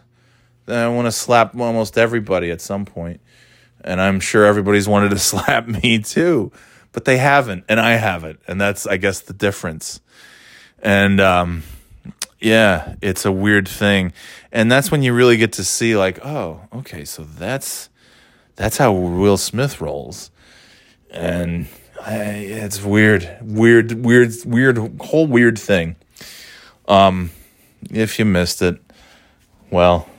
I want to slap almost everybody at some point. And I'm sure everybody's wanted to slap me too, but they haven't, and I haven't. And that's, I guess, the difference. And, um, yeah, it's a weird thing. And that's when you really get to see like, oh, okay, so that's that's how Will Smith rolls. And I, it's weird, weird, weird, weird, whole weird thing. Um, if you missed it, well,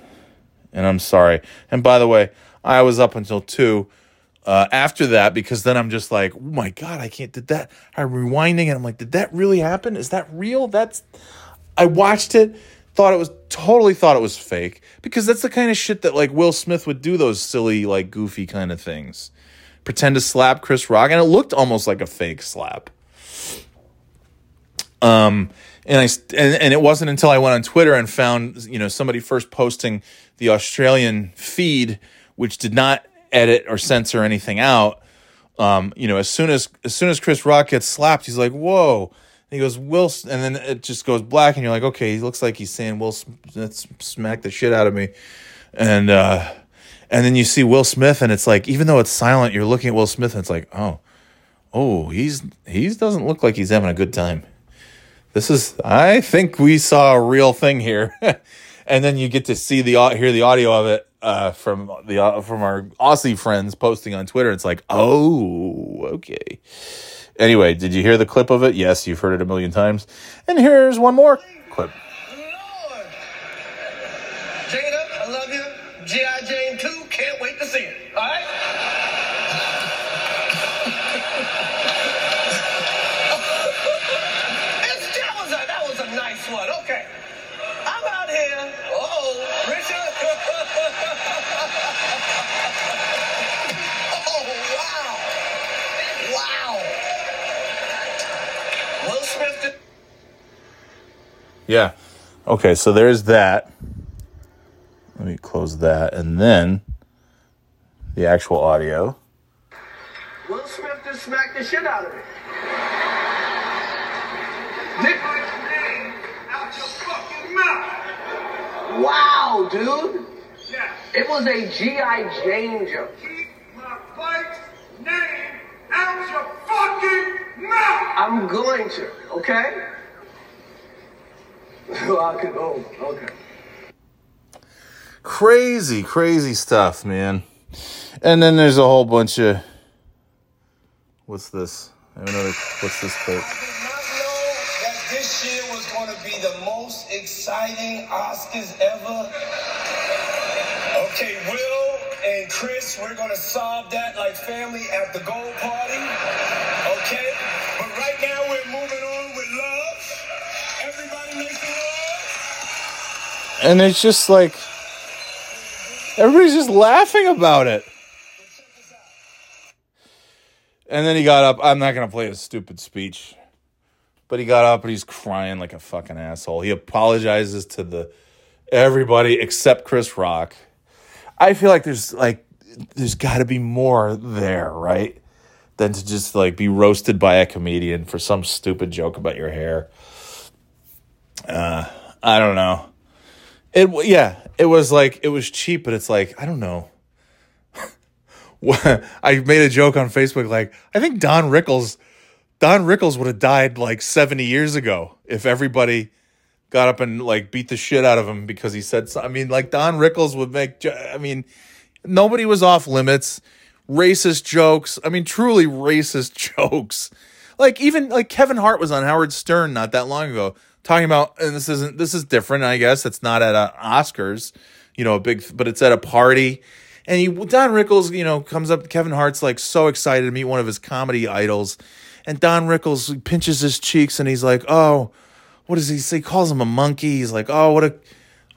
and I'm sorry. And by the way, I was up until two. Uh, after that, because then I'm just like, oh my god, I can't. Did that? I'm rewinding, and I'm like, did that really happen? Is that real? That's I watched it, thought it was totally thought it was fake because that's the kind of shit that like Will Smith would do those silly like goofy kind of things. Pretend to slap Chris Rock and it looked almost like a fake slap. Um and I and, and it wasn't until I went on Twitter and found, you know, somebody first posting the Australian feed which did not edit or censor anything out. Um, you know, as soon as as soon as Chris Rock gets slapped, he's like, "Whoa, he goes, Will, and then it just goes black, and you're like, okay, he looks like he's saying Will Smith smacked the shit out of me, and uh, and then you see Will Smith, and it's like, even though it's silent, you're looking at Will Smith, and it's like, oh, oh, he's he doesn't look like he's having a good time. This is, I think we saw a real thing here, and then you get to see the hear the audio of it uh, from the uh, from our Aussie friends posting on Twitter. It's like, oh, okay. Anyway, did you hear the clip of it? Yes, you've heard it a million times. And here's one more clip. Lord. Jada, I love you. G.I. Jane 2, can't wait to see it. All right? Yeah. Okay, so there's that. Let me close that. And then the actual audio. Will Smith just smacked the shit out of it. Nick, name out your fucking mouth. wow, dude. Yeah. It was a G.I. Jane. Keep my wife's name out your fucking mouth. I'm going to, okay? Well, I could, oh, okay. Crazy, crazy stuff, man. And then there's a whole bunch of. What's this? I have another. What's this clip? did not know that this year was going to be the most exciting Oscars ever. Okay, Will and Chris, we're going to solve that like family at the Gold Party. Okay? But right now And it's just like. Everybody's just laughing about it. And then he got up. I'm not to play his stupid speech. But he got up and he's crying like a fucking asshole. He apologizes to the everybody except Chris Rock. I feel like there's like there's got to be more there, right? Than to just like be roasted by a comedian for some stupid joke about your hair. Uh, I don't know. It yeah, it was like it was cheap, but it's like I don't know. I made a joke on Facebook like I think Don Rickles, Don Rickles would have died like seventy years ago if everybody got up and like beat the shit out of him because he said so. I mean, like Don Rickles would make. I mean, nobody was off limits. Racist jokes. I mean, truly racist jokes. Like even like Kevin Hart was on Howard Stern not that long ago talking about, and this isn't this is different. I guess it's not at Oscars, you know, a big, but it's at a party. And he Don Rickles, you know, comes up. Kevin Hart's like so excited to meet one of his comedy idols, and Don Rickles pinches his cheeks and he's like, "Oh, what does he say? He calls him a monkey. He's like, "Oh, what a,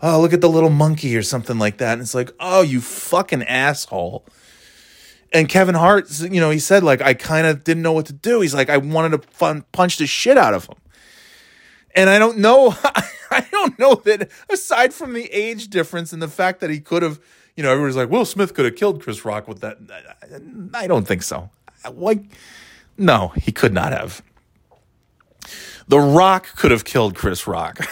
oh, look at the little monkey" or something like that. And it's like, "Oh, you fucking asshole." And Kevin Hart, you know, he said like, "I kind of didn't know what to do." He's like, "I wanted to fun punch the shit out of him." And I don't know, I don't know that aside from the age difference and the fact that he could have, you know, everybody's like, Will Smith could have killed Chris Rock with that. I don't think so. Like, no, he could not have. The Rock could have killed Chris Rock.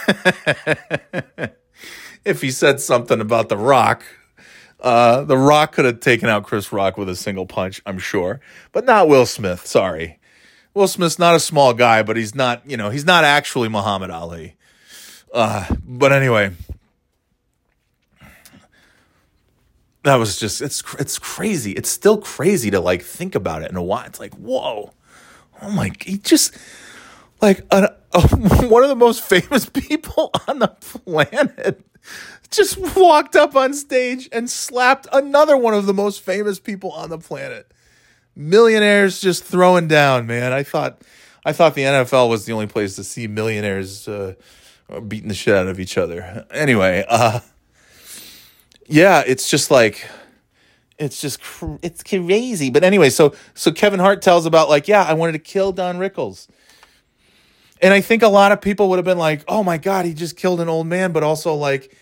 if he said something about The Rock, uh, The Rock could have taken out Chris Rock with a single punch, I'm sure. But not Will Smith, sorry. Will Smith's not a small guy, but he's not, you know, he's not actually Muhammad Ali. Uh, but anyway, that was just it's it's crazy. It's still crazy to like think about it in a while. It's like whoa, oh my, he just like a, one of the most famous people on the planet just walked up on stage and slapped another one of the most famous people on the planet millionaires just throwing down, man. I thought I thought the NFL was the only place to see millionaires uh, beating the shit out of each other. Anyway, uh, yeah, it's just like it's just cr- it's crazy. But anyway, so so Kevin Hart tells about like, yeah, I wanted to kill Don Rickles. And I think a lot of people would have been like, "Oh my god, he just killed an old man," but also like,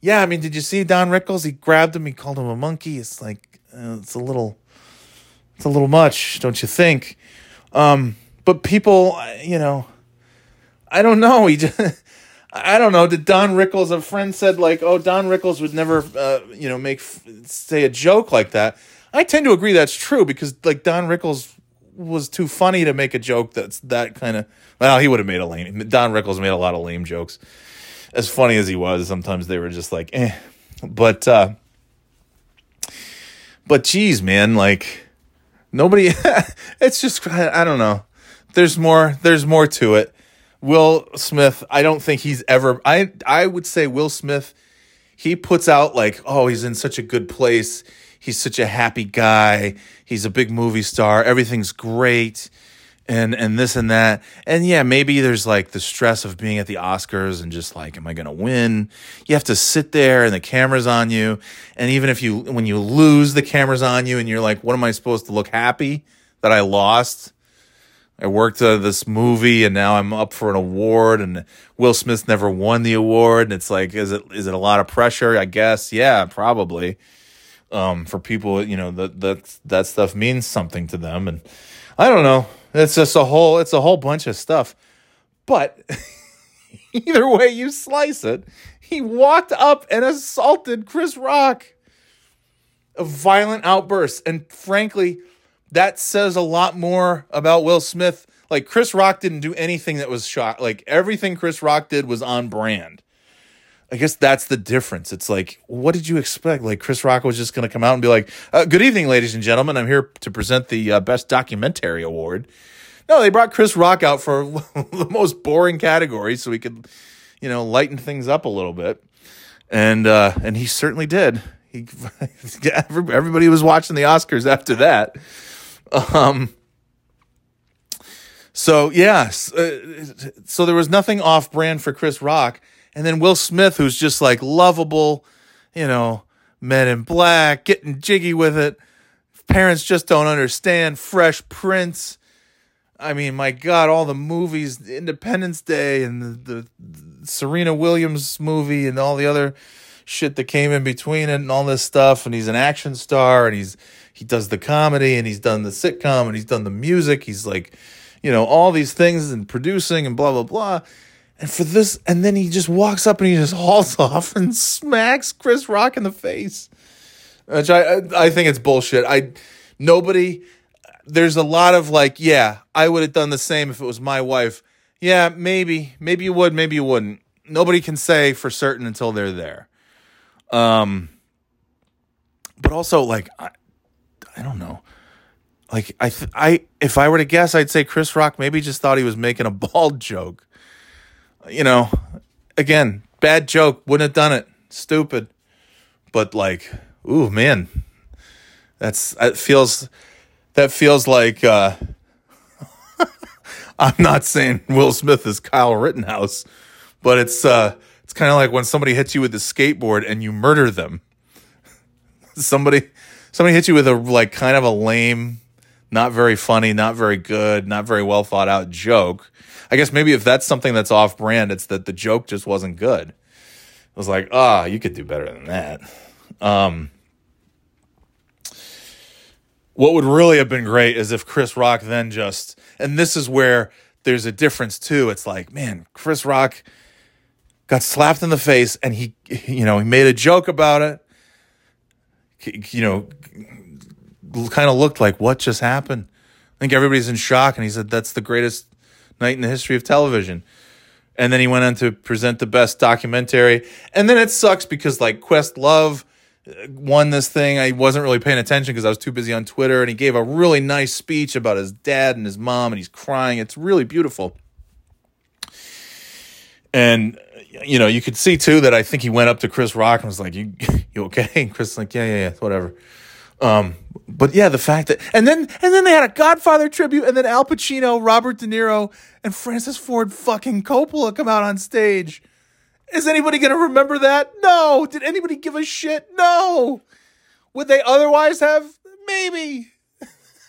yeah, I mean, did you see Don Rickles? He grabbed him, he called him a monkey. It's like uh, it's a little it's a little much, don't you think? Um, but people, you know, I don't know. He just, I don't know. Did Don Rickles? A friend said like, oh, Don Rickles would never, uh, you know, make say a joke like that. I tend to agree that's true because like Don Rickles was too funny to make a joke that's that kind of. Well, he would have made a lame. Don Rickles made a lot of lame jokes. As funny as he was, sometimes they were just like, eh. But, uh, but geez, man, like nobody it's just i don't know. There's more there's more to it. Will smith i don't think he's ever i i would say will smith he puts out like oh he's in such a good place. He's such a happy guy. He's a big movie star. Everything's great and and this and that and yeah maybe there's like the stress of being at the oscars and just like am i gonna win you have to sit there and the camera's on you and even if you when you lose the camera's on you and you're like what am i supposed to look happy that i lost I worked uh, this movie and now I'm up for an award and Will Smith never won the award and it's like is it is it a lot of pressure? I guess. Yeah, probably. Um, for people, you know, that that that stuff means something to them and I don't know. It's just a whole it's a whole bunch of stuff. But either way you slice it, he walked up and assaulted Chris Rock. A violent outburst and frankly that says a lot more about Will Smith. Like Chris Rock didn't do anything that was shot. Like everything Chris Rock did was on brand. I guess that's the difference. It's like, what did you expect? Like Chris Rock was just going to come out and be like, uh, "Good evening, ladies and gentlemen. I'm here to present the uh, best documentary award." No, they brought Chris Rock out for the most boring category so he could, you know, lighten things up a little bit, and uh, and he certainly did. He everybody was watching the Oscars after that. Um, so yes, uh, so there was nothing off brand for Chris Rock, and then Will Smith, who's just like lovable, you know, Men in Black, getting jiggy with it. Parents just don't understand. Fresh Prince. I mean, my God, all the movies, Independence Day, and the, the Serena Williams movie, and all the other shit that came in between it, and all this stuff. And he's an action star, and he's he does the comedy and he's done the sitcom and he's done the music. He's like, you know, all these things and producing and blah blah blah. And for this, and then he just walks up and he just hauls off and smacks Chris Rock in the face, which I I think it's bullshit. I nobody. There's a lot of like, yeah, I would have done the same if it was my wife. Yeah, maybe, maybe you would, maybe you wouldn't. Nobody can say for certain until they're there. Um, but also like, I, I don't know. Like I, th- I, if I were to guess, I'd say Chris Rock maybe just thought he was making a bald joke. You know, again, bad joke. Wouldn't have done it. Stupid. But like, ooh man, that's that feels that feels like. uh I'm not saying Will Smith is Kyle Rittenhouse, but it's uh it's kind of like when somebody hits you with a skateboard and you murder them. somebody somebody hits you with a like kind of a lame, not very funny, not very good, not very well thought out joke. I guess maybe if that's something that's off brand, it's that the joke just wasn't good. It was like, ah, oh, you could do better than that. Um, what would really have been great is if Chris Rock then just, and this is where there's a difference too. It's like, man, Chris Rock got slapped in the face and he, you know, he made a joke about it you know, kind of looked like what just happened. I think everybody's in shock, and he said that's the greatest night in the history of television. And then he went on to present the best documentary, and then it sucks because like Questlove uh, won this thing. I wasn't really paying attention because I was too busy on Twitter, and he gave a really nice speech about his dad and his mom, and he's crying. It's really beautiful. And you know, you could see too that I think he went up to Chris Rock and was like, "You, you okay?" And Chris like, "Yeah, yeah, yeah, whatever." Um, but yeah, the fact that and then and then they had a Godfather tribute, and then Al Pacino, Robert De Niro, and Francis Ford fucking Coppola come out on stage. Is anybody gonna remember that? No. Did anybody give a shit? No. Would they otherwise have? Maybe.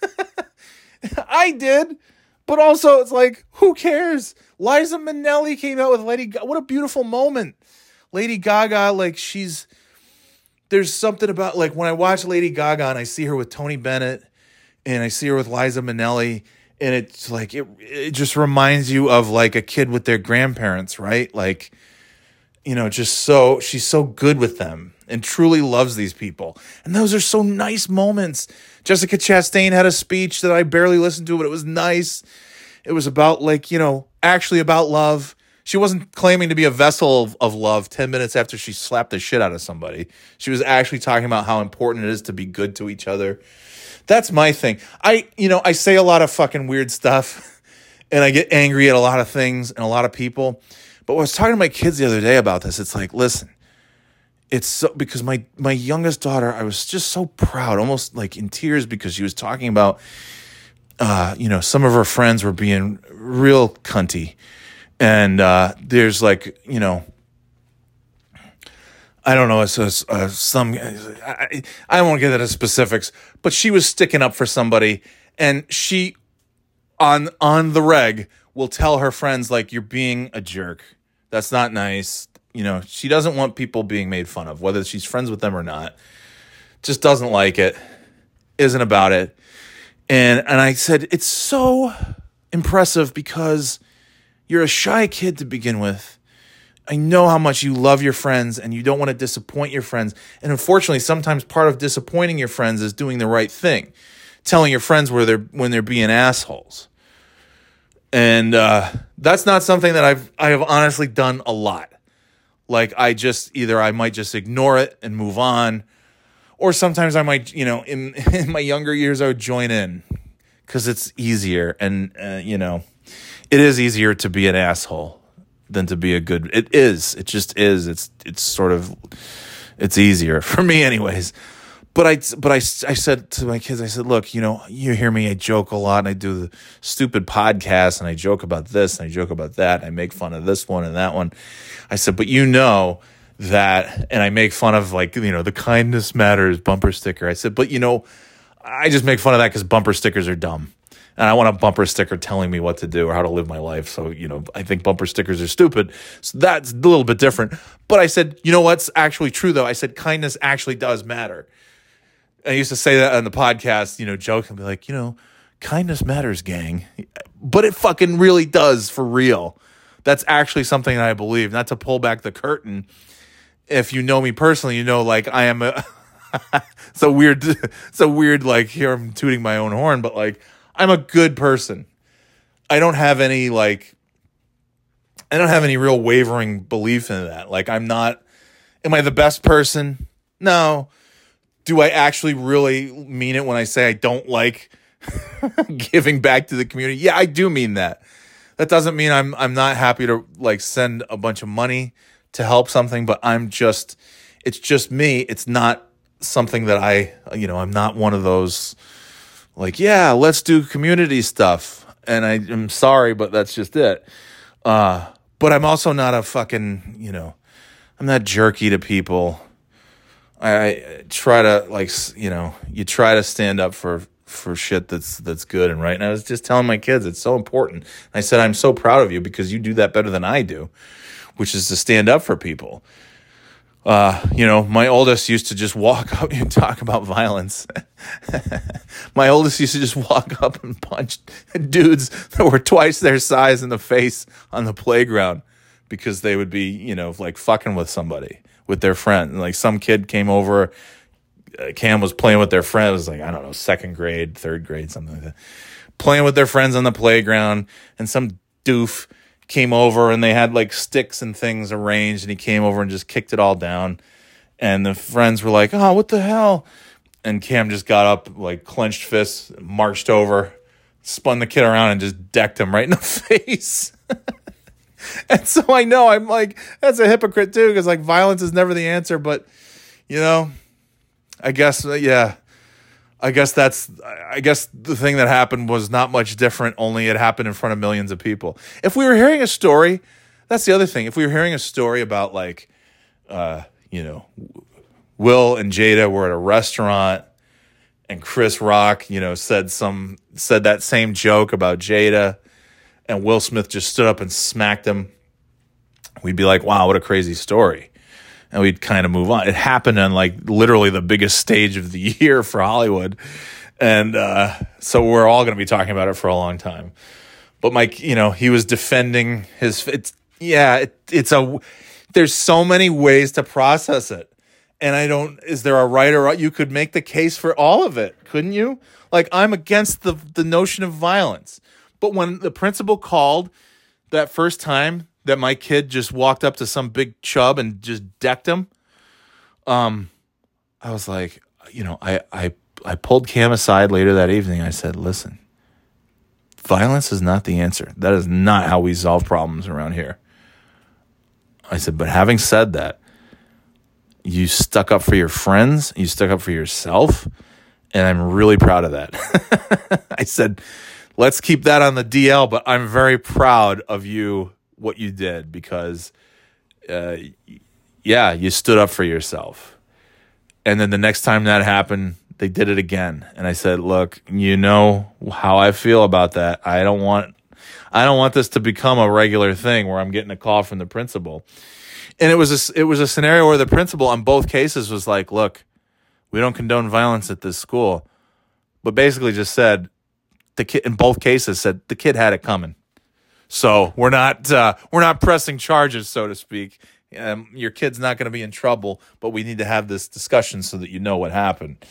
I did, but also it's like, who cares? Liza Minnelli came out with Lady. What a beautiful moment. Lady Gaga, like she's there's something about like when I watch Lady Gaga and I see her with Tony Bennett and I see her with Liza Minnelli and it's like it it just reminds you of like a kid with their grandparents, right? Like you know, just so she's so good with them and truly loves these people. And those are so nice moments. Jessica Chastain had a speech that I barely listened to, but it was nice. It was about like, you know, actually about love. She wasn't claiming to be a vessel of, of, love 10 minutes after she slapped the shit out of somebody. She was actually talking about how important it is to be good to each other. That's my thing. I, you know, I say a lot of fucking weird stuff and I get angry at a lot of things and a lot of people. But I was talking to my kids the other day about this, it's like, listen, it's so because my my youngest daughter, I was just so proud, almost like in tears because she was talking about uh, you know, some of her friends were being real cunty. And uh, there's like, you know, I don't know, it's, it's uh, some, I, I won't get into specifics, but she was sticking up for somebody and she on on the reg will tell her friends like you're being a jerk. That's not nice. You know, she doesn't want people being made fun of, whether she's friends with them or not. Just doesn't like it. Isn't about it. And and I said it's so impressive because you're a shy kid to begin with. I know how much you love your friends and you don't want to disappoint your friends. And unfortunately, sometimes part of disappointing your friends is doing the right thing, telling your friends where they're when they're being assholes. And uh, that's not something that I've I have honestly done a lot. Like I just either I might just ignore it and move on, or sometimes I might you know in in my younger years I would join in because it's easier and uh, you know it is easier to be an asshole than to be a good it is it just is it's it's sort of it's easier for me anyways. But I but I, I said to my kids I said look you know you hear me I joke a lot and I do the stupid podcast and I joke about this and I joke about that and I make fun of this one and that one. I said but you know that and I make fun of like you know the kindness matters bumper sticker. I said but you know I just make fun of that cuz bumper stickers are dumb and I want a bumper sticker telling me what to do or how to live my life. So, you know, I think bumper stickers are stupid. So that's a little bit different. But I said, you know what's actually true though? I said kindness actually does matter. I used to say that on the podcast, you know, joke and be like, you know, kindness matters, gang. But it fucking really does for real. That's actually something that I believe. Not to pull back the curtain. If you know me personally, you know, like I am a. so weird. So weird. Like here, I'm tooting my own horn, but like I'm a good person. I don't have any like I don't have any real wavering belief in that. Like I'm not am I the best person? No. Do I actually really mean it when I say I don't like giving back to the community? Yeah, I do mean that. That doesn't mean I'm I'm not happy to like send a bunch of money to help something, but I'm just it's just me. It's not something that I, you know, I'm not one of those like, yeah, let's do community stuff. And I am sorry, but that's just it. Uh, but I'm also not a fucking, you know, I'm not jerky to people. I, I try to like, you know, you try to stand up for for shit that's that's good and right. And I was just telling my kids it's so important. I said I'm so proud of you because you do that better than I do, which is to stand up for people uh, you know, my oldest used to just walk up and talk about violence. my oldest used to just walk up and punch dudes that were twice their size in the face on the playground because they would be, you know, like fucking with somebody, with their friend. And Like some kid came over, uh, Cam was playing with their friend. It was like, I don't know, second grade, third grade, something like that. Playing with their friends on the playground, and some doof came over and they had like sticks and things arranged and he came over and just kicked it all down. And the friends were like oh what the hell? And cam just got up like clenched fists marched over spun the kid around and just decked him right in the face. And so i know i'm like that's a hypocrite too because like violence is never the answer but you know i guess uh, yeah I guess that's I guess the thing that happened was not much different, only it happened in front of millions of people. If we were hearing a story, that's the other thing. If we were hearing a story about like uh, you know, Will and Jada were at a restaurant and Chris Rock, you know, said some said that same joke about Jada and Will Smith just stood up and smacked him, we'd be like, wow, what a crazy story and we'd kind of move on. It happened on like literally the biggest stage of the year for Hollywood. And uh, so we're all going to be talking about it for a long time. But Mike, you know, he was defending his. It's yeah, it, it's a. There's so many ways to process it, and I don't. Is there a right or you could make the case for all of it, couldn't you? Like I'm against the the notion of violence, but when the principal called that first time that my kid just walked up to some big chub and just decked him, um, I was like, you know, I I I pulled Cam aside later that evening. I said, listen, violence is not the answer. That is not how we solve problems around here. I said, but having said that, you stuck up for your friends, you stuck up for yourself, and I'm really proud of that. I said, let's keep that on the DL, but I'm very proud of you what you did because, uh, yeah, you stood up for yourself. And then the next time that happened, they did it again. And I said, "Look, you know how I feel about that. I don't want I don't want this to become a regular thing where I'm getting a call from the principal." And it was a, it was a scenario where the principal on both cases was like, "Look, we don't condone violence at this school." But basically just said the kid in both cases said the kid had it coming. So we're not uh, we're not pressing charges, so to speak. Um, your kid's not going to be in trouble, but we need to have this discussion so that you know what happened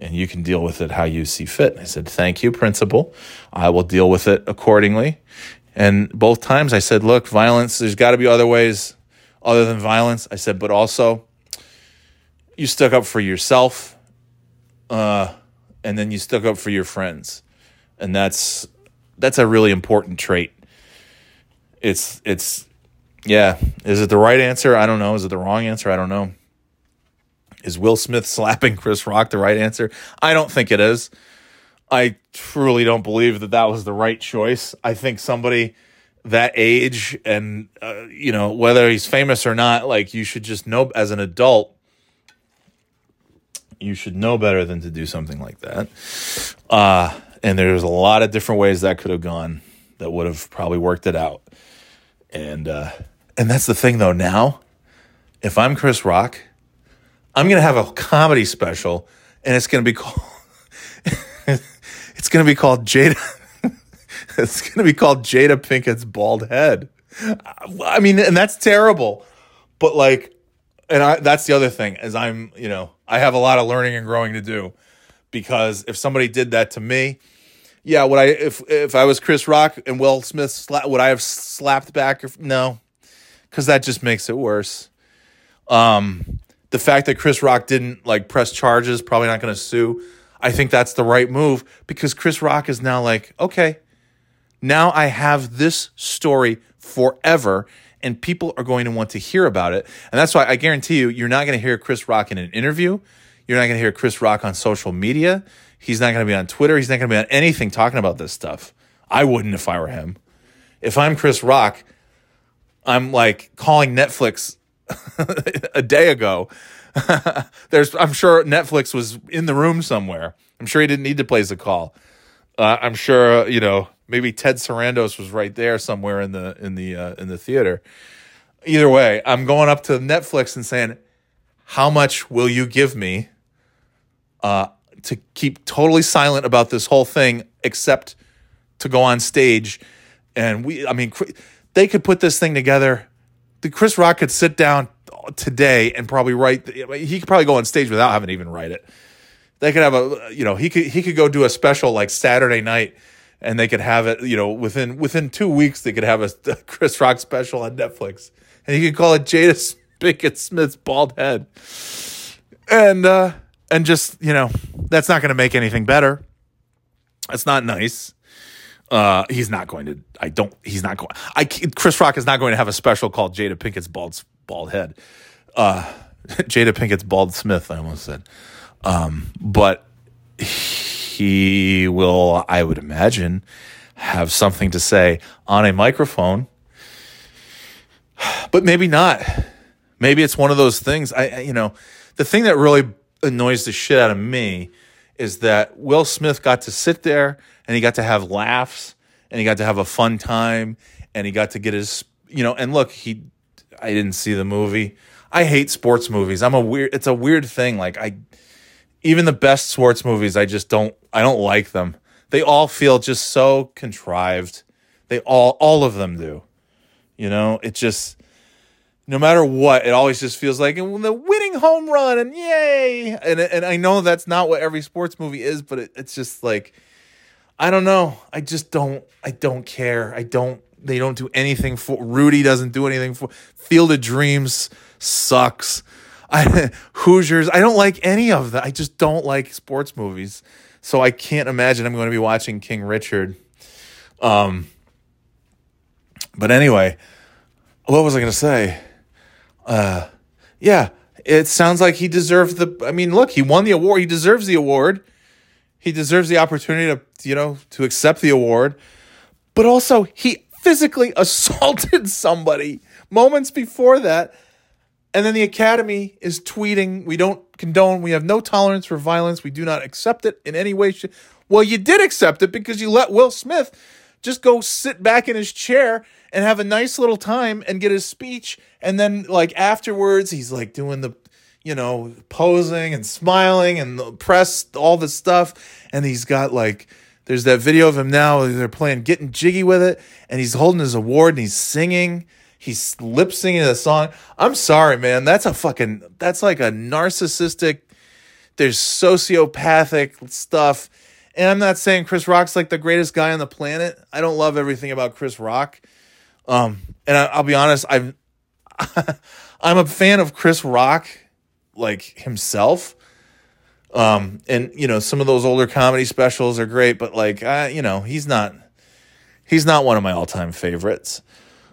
and you can deal with it how you see fit. And I said, Thank you, principal. I will deal with it accordingly. And both times I said, Look, violence, there's got to be other ways other than violence. I said, But also, you stuck up for yourself, uh, and then you stuck up for your friends. And that's that's a really important trait. It's it's yeah. Is it the right answer? I don't know. Is it the wrong answer? I don't know. Is Will Smith slapping Chris Rock the right answer? I don't think it is. I truly don't believe that that was the right choice. I think somebody that age and uh, you know whether he's famous or not, like you should just know as an adult, you should know better than to do something like that. Uh, and there's a lot of different ways that could have gone that would have probably worked it out. And uh, and that's the thing though. Now, if I'm Chris Rock I'm gonna have a comedy special, and it's gonna be called. it's gonna be called Jada. it's gonna be called Jada Pinkett's bald head. I mean, and that's terrible, but like, and I that's the other thing is I'm you know I have a lot of learning and growing to do because if somebody did that to me, yeah, would I if if I was Chris Rock and Will Smith, sla- would I have slapped back? Or, no, because that just makes it worse. Um, the fact that Chris Rock didn't like press charges, probably not going to sue. I think that's the right move because Chris Rock is now like, okay, now I have this story forever and people are going to want to hear about it. And that's why I guarantee you, you're not going to hear Chris Rock in an interview. You're not going to hear Chris Rock on social media. He's not going to be on Twitter. He's not going to be on anything talking about this stuff. I wouldn't if I were him. If I'm Chris Rock, I'm like calling Netflix a day ago. There's, I'm sure Netflix was in the room somewhere. I'm sure he didn't need to place a call. Uh, I'm sure you know maybe Ted Sarandos was right there somewhere in the in the uh, in the theater. Either way, I'm going up to Netflix and saying, "How much will you give me uh, to keep totally silent about this whole thing, except to go on stage?" And we, I mean, they could put this thing together the Chris Rock could sit down today and probably write. He could probably go on stage without having to even write it. They could have a, you know, he could he could go do a special like Saturday night, and they could have it, you know, within within two weeks they could have a, Chris Rock special on Netflix, and he could call it Jada Pinkett Smith's bald head, and uh and just you know that's not going to make anything better. It's not nice. Uh, he's not going to. I don't. He's not going. I. Chris Rock is not going to have a special called Jada Pinkett's bald bald head. Uh, Jada Pinkett's bald Smith. I almost said. Um, but he will. I would imagine have something to say on a microphone. But maybe not. Maybe it's one of those things. I. You know, the thing that really annoys the shit out of me is that Will Smith got to sit there and he got to have laughs and he got to have a fun time and he got to get his you know and look he I didn't see the movie. I hate sports movies. I'm a weird it's a weird thing like I even the best sports movies I just don't I don't like them. They all feel just so contrived. They all all of them do. You know, it just no matter what, it always just feels like and the winning home run and yay. And and I know that's not what every sports movie is, but it, it's just like I don't know. I just don't. I don't care. I don't. They don't do anything for Rudy. Doesn't do anything for Field of Dreams. Sucks. I Hoosiers. I don't like any of that. I just don't like sports movies. So I can't imagine I'm going to be watching King Richard. Um. But anyway, what was I going to say? Uh, yeah, it sounds like he deserved the. I mean, look, he won the award. He deserves the award. He deserves the opportunity to, you know, to accept the award. But also, he physically assaulted somebody moments before that. And then the Academy is tweeting, we don't condone, we have no tolerance for violence, we do not accept it in any way. Well, you did accept it because you let Will Smith just go sit back in his chair and have a nice little time and get his speech. And then, like, afterwards, he's like doing the, you know, posing and smiling and the press, all this stuff. And he's got like, there's that video of him now. They're playing Getting Jiggy with it. And he's holding his award and he's singing. He's lip singing the song. I'm sorry, man. That's a fucking, that's like a narcissistic, there's sociopathic stuff. And I'm not saying Chris Rock's like the greatest guy on the planet. I don't love everything about Chris Rock. Um, and I, will be honest, I'm I'm a fan of Chris Rock, like himself. Um, and you know, some of those older comedy specials are great, but like, uh, you know, he's not he's not one of my all time favorites.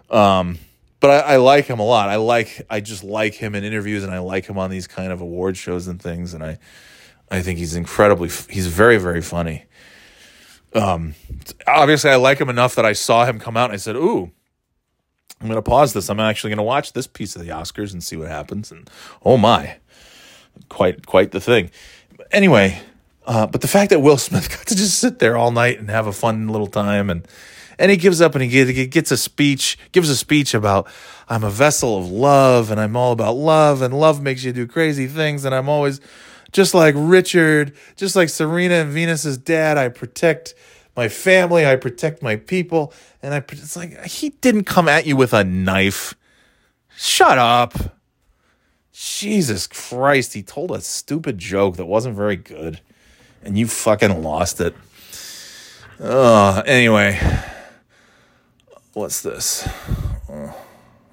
Um, but I, I, like him a lot. I like I just like him in interviews, and I like him on these kind of award shows and things. And I I think he's incredibly he's very very funny. Um, obviously, I like him enough that I saw him come out and I said, "Ooh." I'm going to pause this. I'm actually going to watch this piece of the Oscars and see what happens. And oh my, quite quite the thing. Anyway, uh, but the fact that Will Smith got to just sit there all night and have a fun little time and and he gives up and he gets a speech, gives a speech about I'm a vessel of love and I'm all about love and love makes you do crazy things and I'm always just like Richard, just like Serena and Venus's dad, I protect my family, I protect my people, and I it's like he didn't come at you with a knife. Shut up. Jesus Christ, he told a stupid joke that wasn't very good and you fucking lost it. Uh, anyway, what's this? Oh,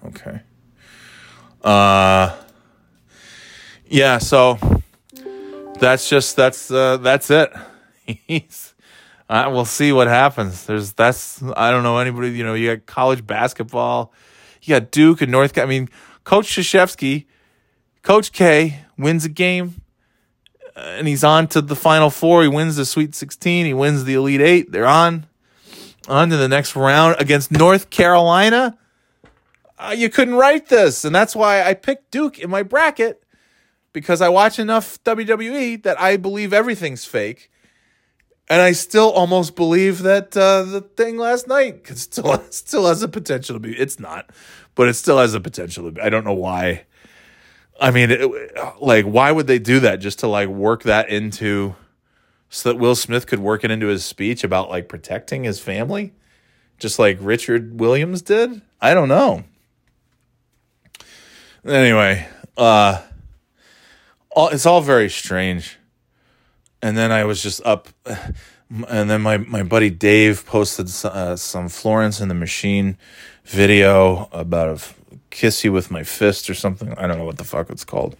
okay. Uh, yeah. So that's just that's uh, that's it. He's. Uh, we'll see what happens. There's that's I don't know anybody. You know, you got college basketball. You got Duke and North. I mean, Coach Krzyzewski, Coach K wins a game and he's on to the final four. He wins the Sweet 16. He wins the Elite Eight. They're on on to the next round against North Carolina. Uh, you couldn't write this, and that's why I picked Duke in my bracket because I watch enough WWE that I believe everything's fake. And I still almost believe that uh, the thing last night still still has a potential to be. It's not, but it still has a potential to be. I don't know why I mean, it, like, why would they do that just to like work that into so that Will Smith could work it into his speech about like protecting his family, just like Richard Williams did? I don't know. Anyway, uh, all, it's all very strange. And then I was just up, and then my, my buddy Dave posted uh, some Florence and the Machine video about a kiss you with my fist or something. I don't know what the fuck it's called.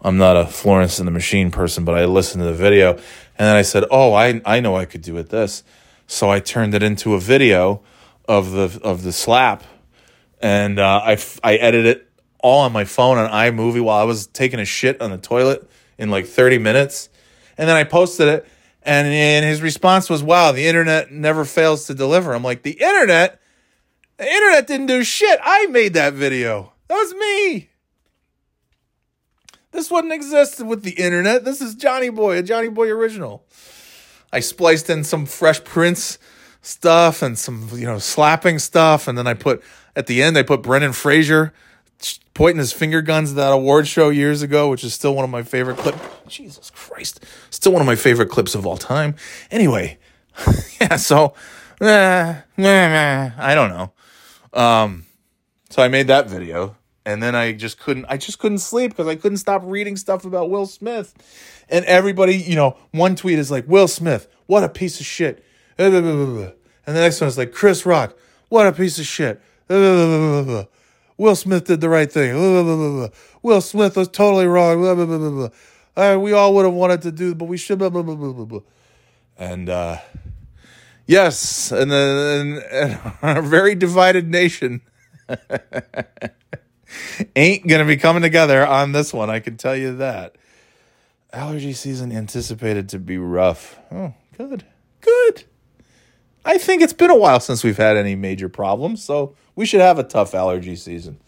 I'm not a Florence and the Machine person, but I listened to the video and then I said, "Oh, I I know I could do it this." So I turned it into a video of the of the slap, and uh, I I edited it all on my phone on iMovie while I was taking a shit on the toilet in like 30 minutes, and then I posted it. And, and his response was, "Wow, the internet never fails to deliver." I'm like, "The internet." The internet didn't do shit. I made that video. That was me. This wouldn't exist with the internet. This is Johnny Boy, a Johnny Boy original. I spliced in some Fresh Prince stuff and some, you know, slapping stuff. And then I put, at the end, I put Brendan Fraser pointing his finger guns at that award show years ago, which is still one of my favorite clips. Jesus Christ. Still one of my favorite clips of all time. Anyway, yeah, so, eh, I don't know. Um, so I made that video, and then I just couldn't. I just couldn't sleep because I couldn't stop reading stuff about Will Smith, and everybody, you know, one tweet is like, "Will Smith, what a piece of shit," and the next one is like, "Chris Rock, what a piece of shit." Will Smith did the right thing. Will Smith was totally wrong. Uh, we all would have wanted to do, but we should. And uh, Yes, and, then a very divided nation ain't going to be coming together on this one. I can tell you that. Allergy season anticipated to be rough. Oh, good. Good. I think it's been a while since we've had any major problems, so we should have a tough allergy season.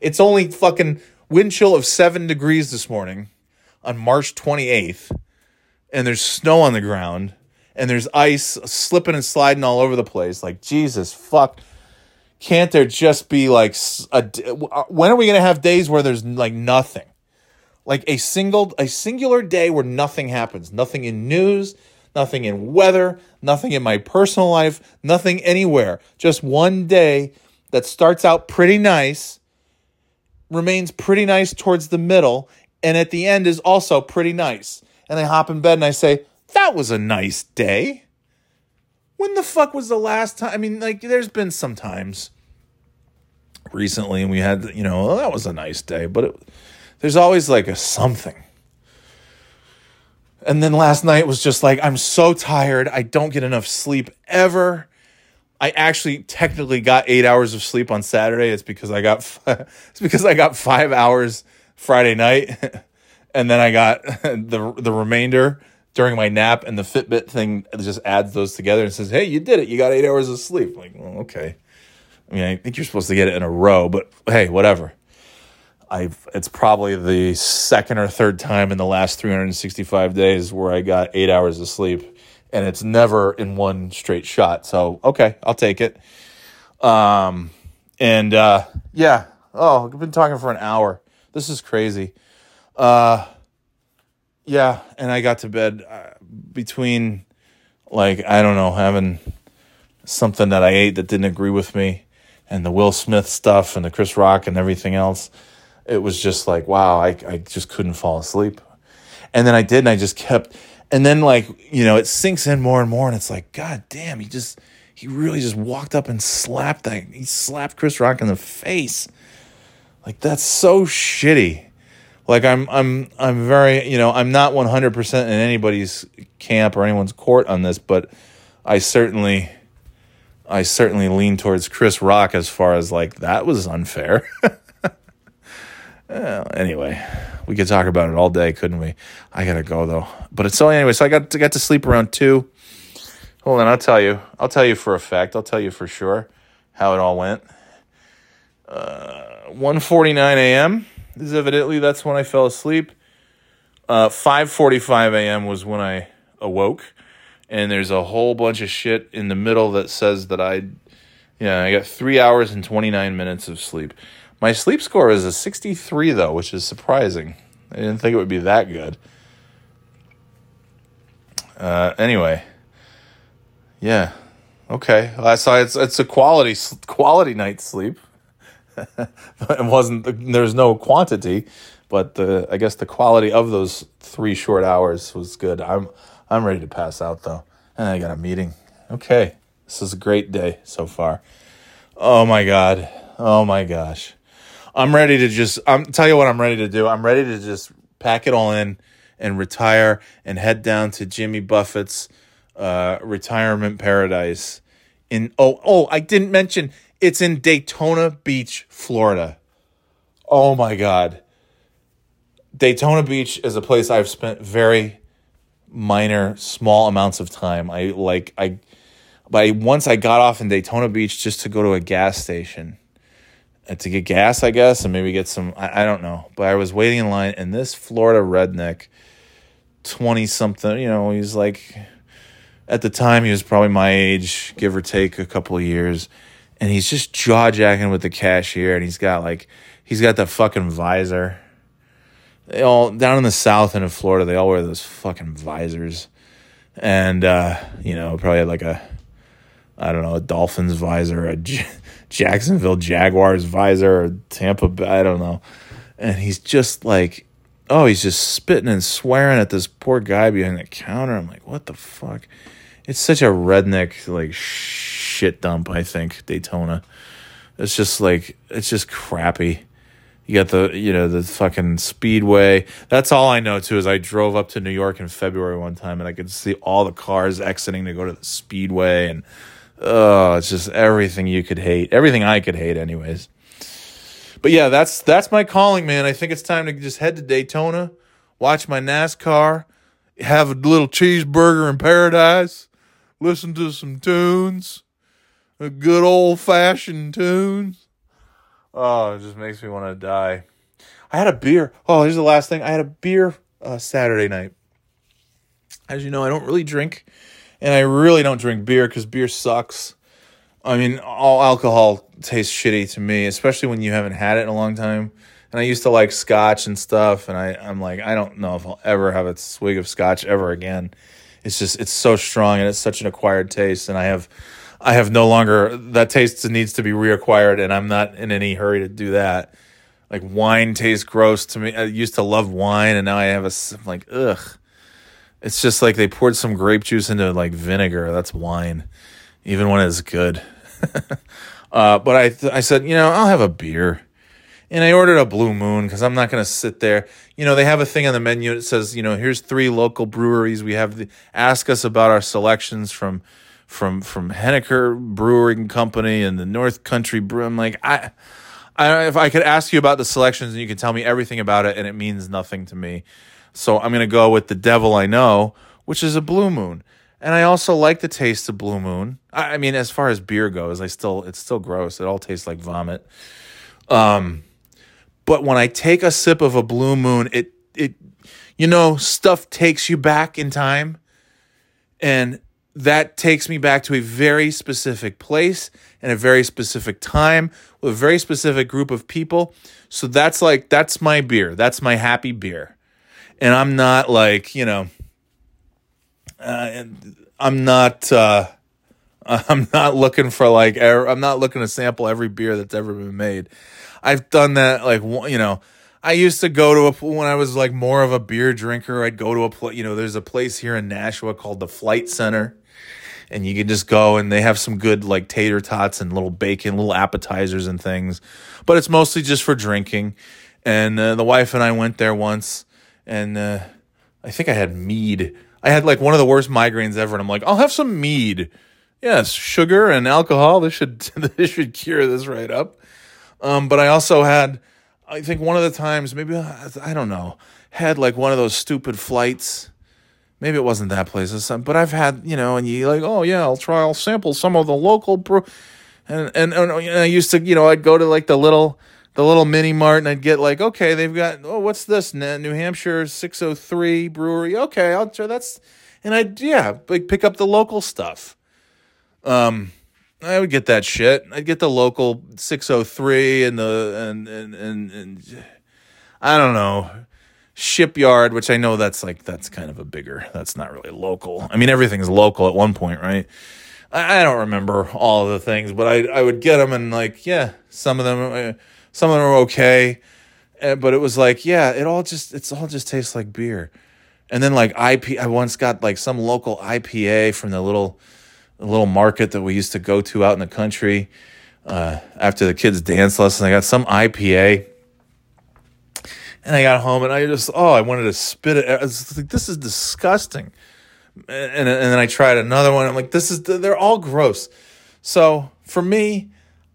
It's only fucking wind chill of seven degrees this morning on March 28th, and there's snow on the ground, and there's ice slipping and sliding all over the place. Like, Jesus, fuck. Can't there just be like a, uh, when are we going to have days where there's like nothing? Like a single, a singular day where nothing happens, nothing in news, nothing in weather, nothing in my personal life, nothing anywhere. Just one day that starts out pretty nice, remains pretty nice towards the middle, and at the end is also pretty nice. And I hop in bed and I say, That was a nice day. When the fuck was the last time? I mean, like, there's been some times recently, and we had, you know, well, that was a nice day, but it, there's always like a something. And then last night was just like, I'm so tired. I don't get enough sleep ever. I actually technically got eight hours of sleep on Saturday. It's because I got it's because I got five hours Friday night, and then I got the the remainder during my nap. And the Fitbit thing just adds those together and says, "Hey, you did it. You got eight hours of sleep." like, well, okay. I mean, I think you're supposed to get it in a row, but hey, whatever. I've it's probably the second or third time in the last 365 days where I got eight hours of sleep, and it's never in one straight shot. So okay, I'll take it. Um, and uh, yeah. Oh, I've been talking for an hour. This is crazy. Uh, yeah, and I got to bed uh, between like I don't know having something that I ate that didn't agree with me, and the Will Smith stuff and the Chris Rock and everything else it was just like wow I, I just couldn't fall asleep and then i did and i just kept and then like you know it sinks in more and more and it's like god damn he just he really just walked up and slapped that he slapped chris rock in the face. Like that's so shitty. Like i'm i'm i'm very you know i'm not 100% in anybody's camp or anyone's court on this but i certainly i certainly lean towards chris rock as far as like that was unfair Well, anyway, we could talk about it all day, couldn't we? I gotta go though. But it's so anyway. So I got to get to sleep around two. Hold on, I'll tell you. I'll tell you for a fact. I'll tell you for sure how it all went. Uh, 1.49 a.m. is evidently that's when I fell asleep. Uh, 5:45 a.m. was when I awoke, and there's a whole bunch of shit in the middle that says that I, yeah, I got three hours and 29 minutes of sleep. My sleep score is a 63, though, which is surprising. I didn't think it would be that good. Uh, anyway, yeah, okay. So it's it's a quality quality night's sleep. it wasn't there's no quantity, but the I guess the quality of those three short hours was good. I'm I'm ready to pass out though, and I got a meeting. Okay, this is a great day so far. Oh my god. Oh my gosh. I'm ready to just I'm tell you what I'm ready to do. I'm ready to just pack it all in and retire and head down to Jimmy Buffett's uh, retirement paradise in oh oh I didn't mention it's in Daytona Beach, Florida. Oh my god. Daytona Beach is a place I've spent very minor small amounts of time. I like I but once I got off in Daytona Beach just to go to a gas station to get gas, I guess, and maybe get some. I, I don't know, but I was waiting in line, and this Florida redneck, twenty something, you know, he's like, at the time he was probably my age, give or take a couple of years, and he's just jaw jacking with the cashier, and he's got like, he's got the fucking visor. They all down in the south and in Florida, they all wear those fucking visors, and uh, you know, probably like a, I don't know, a Dolphins visor, a Jacksonville Jaguars visor or Tampa I don't know. And he's just like, oh, he's just spitting and swearing at this poor guy behind the counter. I'm like, what the fuck? It's such a redneck, like, shit dump, I think, Daytona. It's just like, it's just crappy. You got the, you know, the fucking speedway. That's all I know too. Is I drove up to New York in February one time, and I could see all the cars exiting to go to the speedway, and oh, it's just everything you could hate, everything I could hate, anyways. But yeah, that's that's my calling, man. I think it's time to just head to Daytona, watch my NASCAR, have a little cheeseburger in paradise, listen to some tunes, a good old fashioned tunes. Oh, it just makes me want to die. I had a beer. Oh, here's the last thing. I had a beer uh, Saturday night. As you know, I don't really drink, and I really don't drink beer because beer sucks. I mean, all alcohol tastes shitty to me, especially when you haven't had it in a long time. And I used to like scotch and stuff, and I, I'm like, I don't know if I'll ever have a swig of scotch ever again. It's just, it's so strong and it's such an acquired taste, and I have, I have no longer that taste needs to be reacquired, and I'm not in any hurry to do that. Like wine tastes gross to me. I used to love wine, and now I have a like ugh. It's just like they poured some grape juice into like vinegar. That's wine, even when it's good. uh, but I th- I said, you know, I'll have a beer. And I ordered a Blue Moon because I'm not going to sit there. You know, they have a thing on the menu that says, you know, here's three local breweries. We have the, ask us about our selections from from from Henniker Brewing Company and the North Country Brew. I'm like, I, I if I could ask you about the selections and you could tell me everything about it and it means nothing to me. So I'm going to go with the devil I know, which is a Blue Moon. And I also like the taste of Blue Moon. I, I mean, as far as beer goes, I still it's still gross. It all tastes like vomit. Um, but when I take a sip of a Blue Moon, it it you know stuff takes you back in time, and that takes me back to a very specific place and a very specific time with a very specific group of people. So that's like that's my beer. That's my happy beer, and I'm not like you know. Uh, I'm not. Uh, I'm not looking for like. I'm not looking to sample every beer that's ever been made. I've done that like you know. I used to go to a when I was like more of a beer drinker. I'd go to a place. You know, there's a place here in Nashua called the Flight Center, and you can just go and they have some good like tater tots and little bacon, little appetizers and things. But it's mostly just for drinking. And uh, the wife and I went there once, and uh, I think I had mead. I had like one of the worst migraines ever, and I'm like, I'll have some mead. Yes, sugar and alcohol. This should this should cure this right up. Um, but I also had, I think one of the times, maybe I don't know, had like one of those stupid flights. Maybe it wasn't that place, or something, but I've had, you know, and you like, oh yeah, I'll try, I'll sample some of the local brew, and and, and I used to, you know, I'd go to like the little, the little mini mart, and I'd get like, okay, they've got, oh, what's this? New Hampshire six oh three brewery. Okay, I'll try. That's, and I'd yeah, like pick up the local stuff. Um, I would get that shit. I'd get the local 603 and the and and and, and I don't know shipyard, which I know that's like that's kind of a bigger. That's not really local. I mean, everything's local at one point, right? I, I don't remember all of the things, but I I would get them and like yeah, some of them uh, some of them are okay, uh, but it was like yeah, it all just it's all just tastes like beer. And then like IP, I once got like some local IPA from the little a little market that we used to go to out in the country uh, after the kids' dance lesson. I got some IPA, and I got home and I just oh I wanted to spit it. I was like, this is disgusting. And and then I tried another one. I'm like, this is they're all gross. So for me,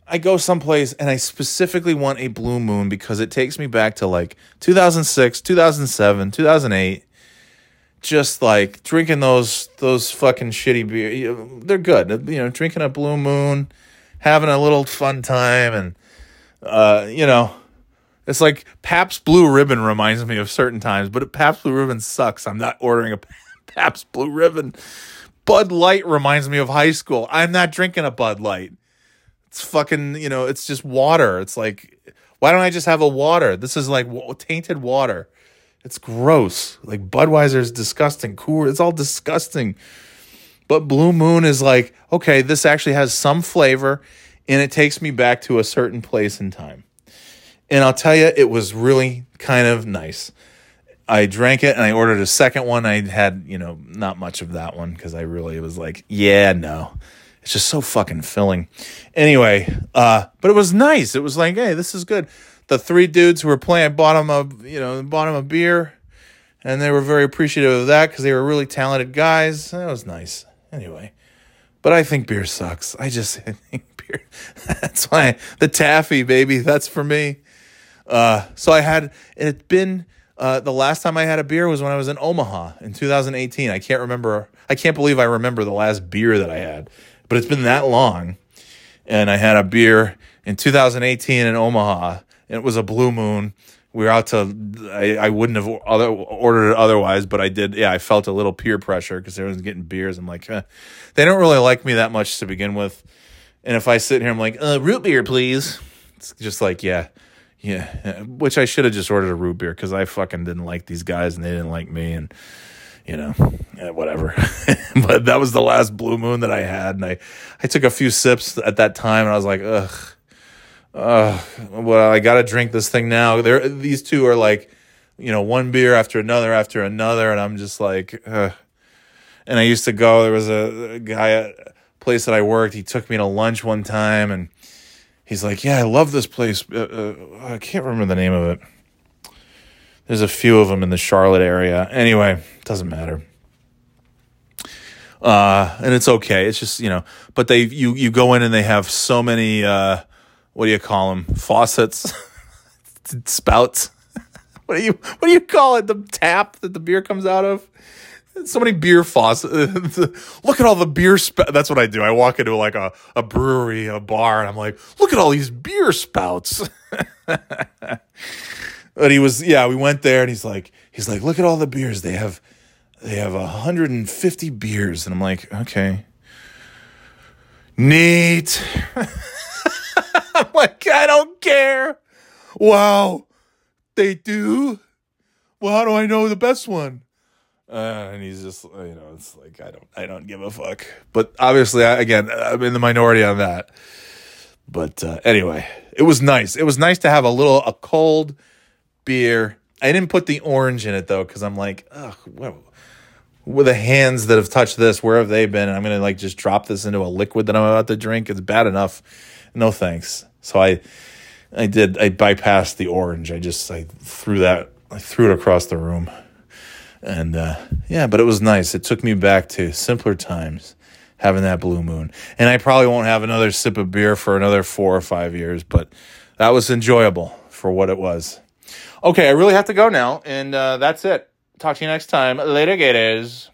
I go someplace and I specifically want a Blue Moon because it takes me back to like 2006, 2007, 2008 just like drinking those those fucking shitty beer. They're good. You know, drinking a Blue Moon, having a little fun time, and uh, you know, it's like Pabst Blue Ribbon reminds me of certain times, but Pabst Blue Ribbon sucks. I'm not ordering a Pabst Blue Ribbon. Bud Light reminds me of high school. I'm not drinking a Bud Light. It's fucking, you know, it's just water. It's like, why don't I just have a water? This is like wa- tainted water. It's gross. Like Budweiser is disgusting. Cool. It's all disgusting. But Blue Moon is like, okay, this actually has some flavor and it takes me back to a certain place in time. And I'll tell you, it was really kind of nice. I drank it and I ordered a second one. I had, you know, not much of that one because I really was like, yeah, no. It's just so fucking filling. Anyway, uh, but it was nice. It was like, hey, this is good. The three dudes who were playing bought them a, you know, bought 'em a beer, and they were very appreciative of that because they were really talented guys. That was nice. Anyway, but I think beer sucks. I just I think beer. That's why the taffy, baby. That's for me. Uh, so I had it's been uh, the last time I had a beer was when I was in Omaha in 2018. I can't remember. I can't believe I remember the last beer that I had, but it's been that long. And I had a beer in 2018 in Omaha. And it was a Blue Moon we were out to. I, I wouldn't have other, ordered it otherwise, but I did. Yeah, I felt a little peer pressure because everyone's getting beers. I'm like, eh. they don't really like me that much to begin with. And if I sit here, I'm like, uh, root beer, please. It's just like, yeah, yeah. Which I should have just ordered a root beer because I fucking didn't like these guys and they didn't like me, and you know, yeah, whatever. but that was the last blue moon that I had, and I, I took a few sips at that time, and I was like, ugh, ugh. Well, I got to drink this thing now. There, these two are like, you know, one beer after another after another, and I'm just like, ugh. And I used to go. There was a, a guy at a place that I worked. He took me to lunch one time, and he's like, "Yeah, I love this place. Uh, uh, I can't remember the name of it." There's a few of them in the Charlotte area. Anyway, doesn't matter. Uh, and it's okay. It's just you know, but they you you go in and they have so many. Uh, what do you call them? Faucets, spouts. what do you what do you call it? The tap that the beer comes out of. So many beer faucets. look at all the beer. Sp- That's what I do. I walk into like a, a brewery, a bar, and I'm like, look at all these beer spouts. But he was, yeah, we went there, and he's like, he's like, look at all the beers they have. They have 150 beers, and I'm like, okay, neat. I'm like, I don't care. Wow, they do. Well, how do I know the best one? Uh, and he's just, you know, it's like I don't, I don't give a fuck. But obviously, I, again, I'm in the minority on that. But uh, anyway, it was nice. It was nice to have a little a cold beer. I didn't put the orange in it though, because I'm like, ugh, what, with the hands that have touched this, where have they been? And I'm gonna like just drop this into a liquid that I'm about to drink. It's bad enough. No thanks. So I, I did. I bypassed the orange. I just I threw that. I threw it across the room. And uh, yeah, but it was nice. It took me back to simpler times having that blue moon. And I probably won't have another sip of beer for another four or five years, but that was enjoyable for what it was. Okay, I really have to go now, and uh, that's it. Talk to you next time. Later, Gators.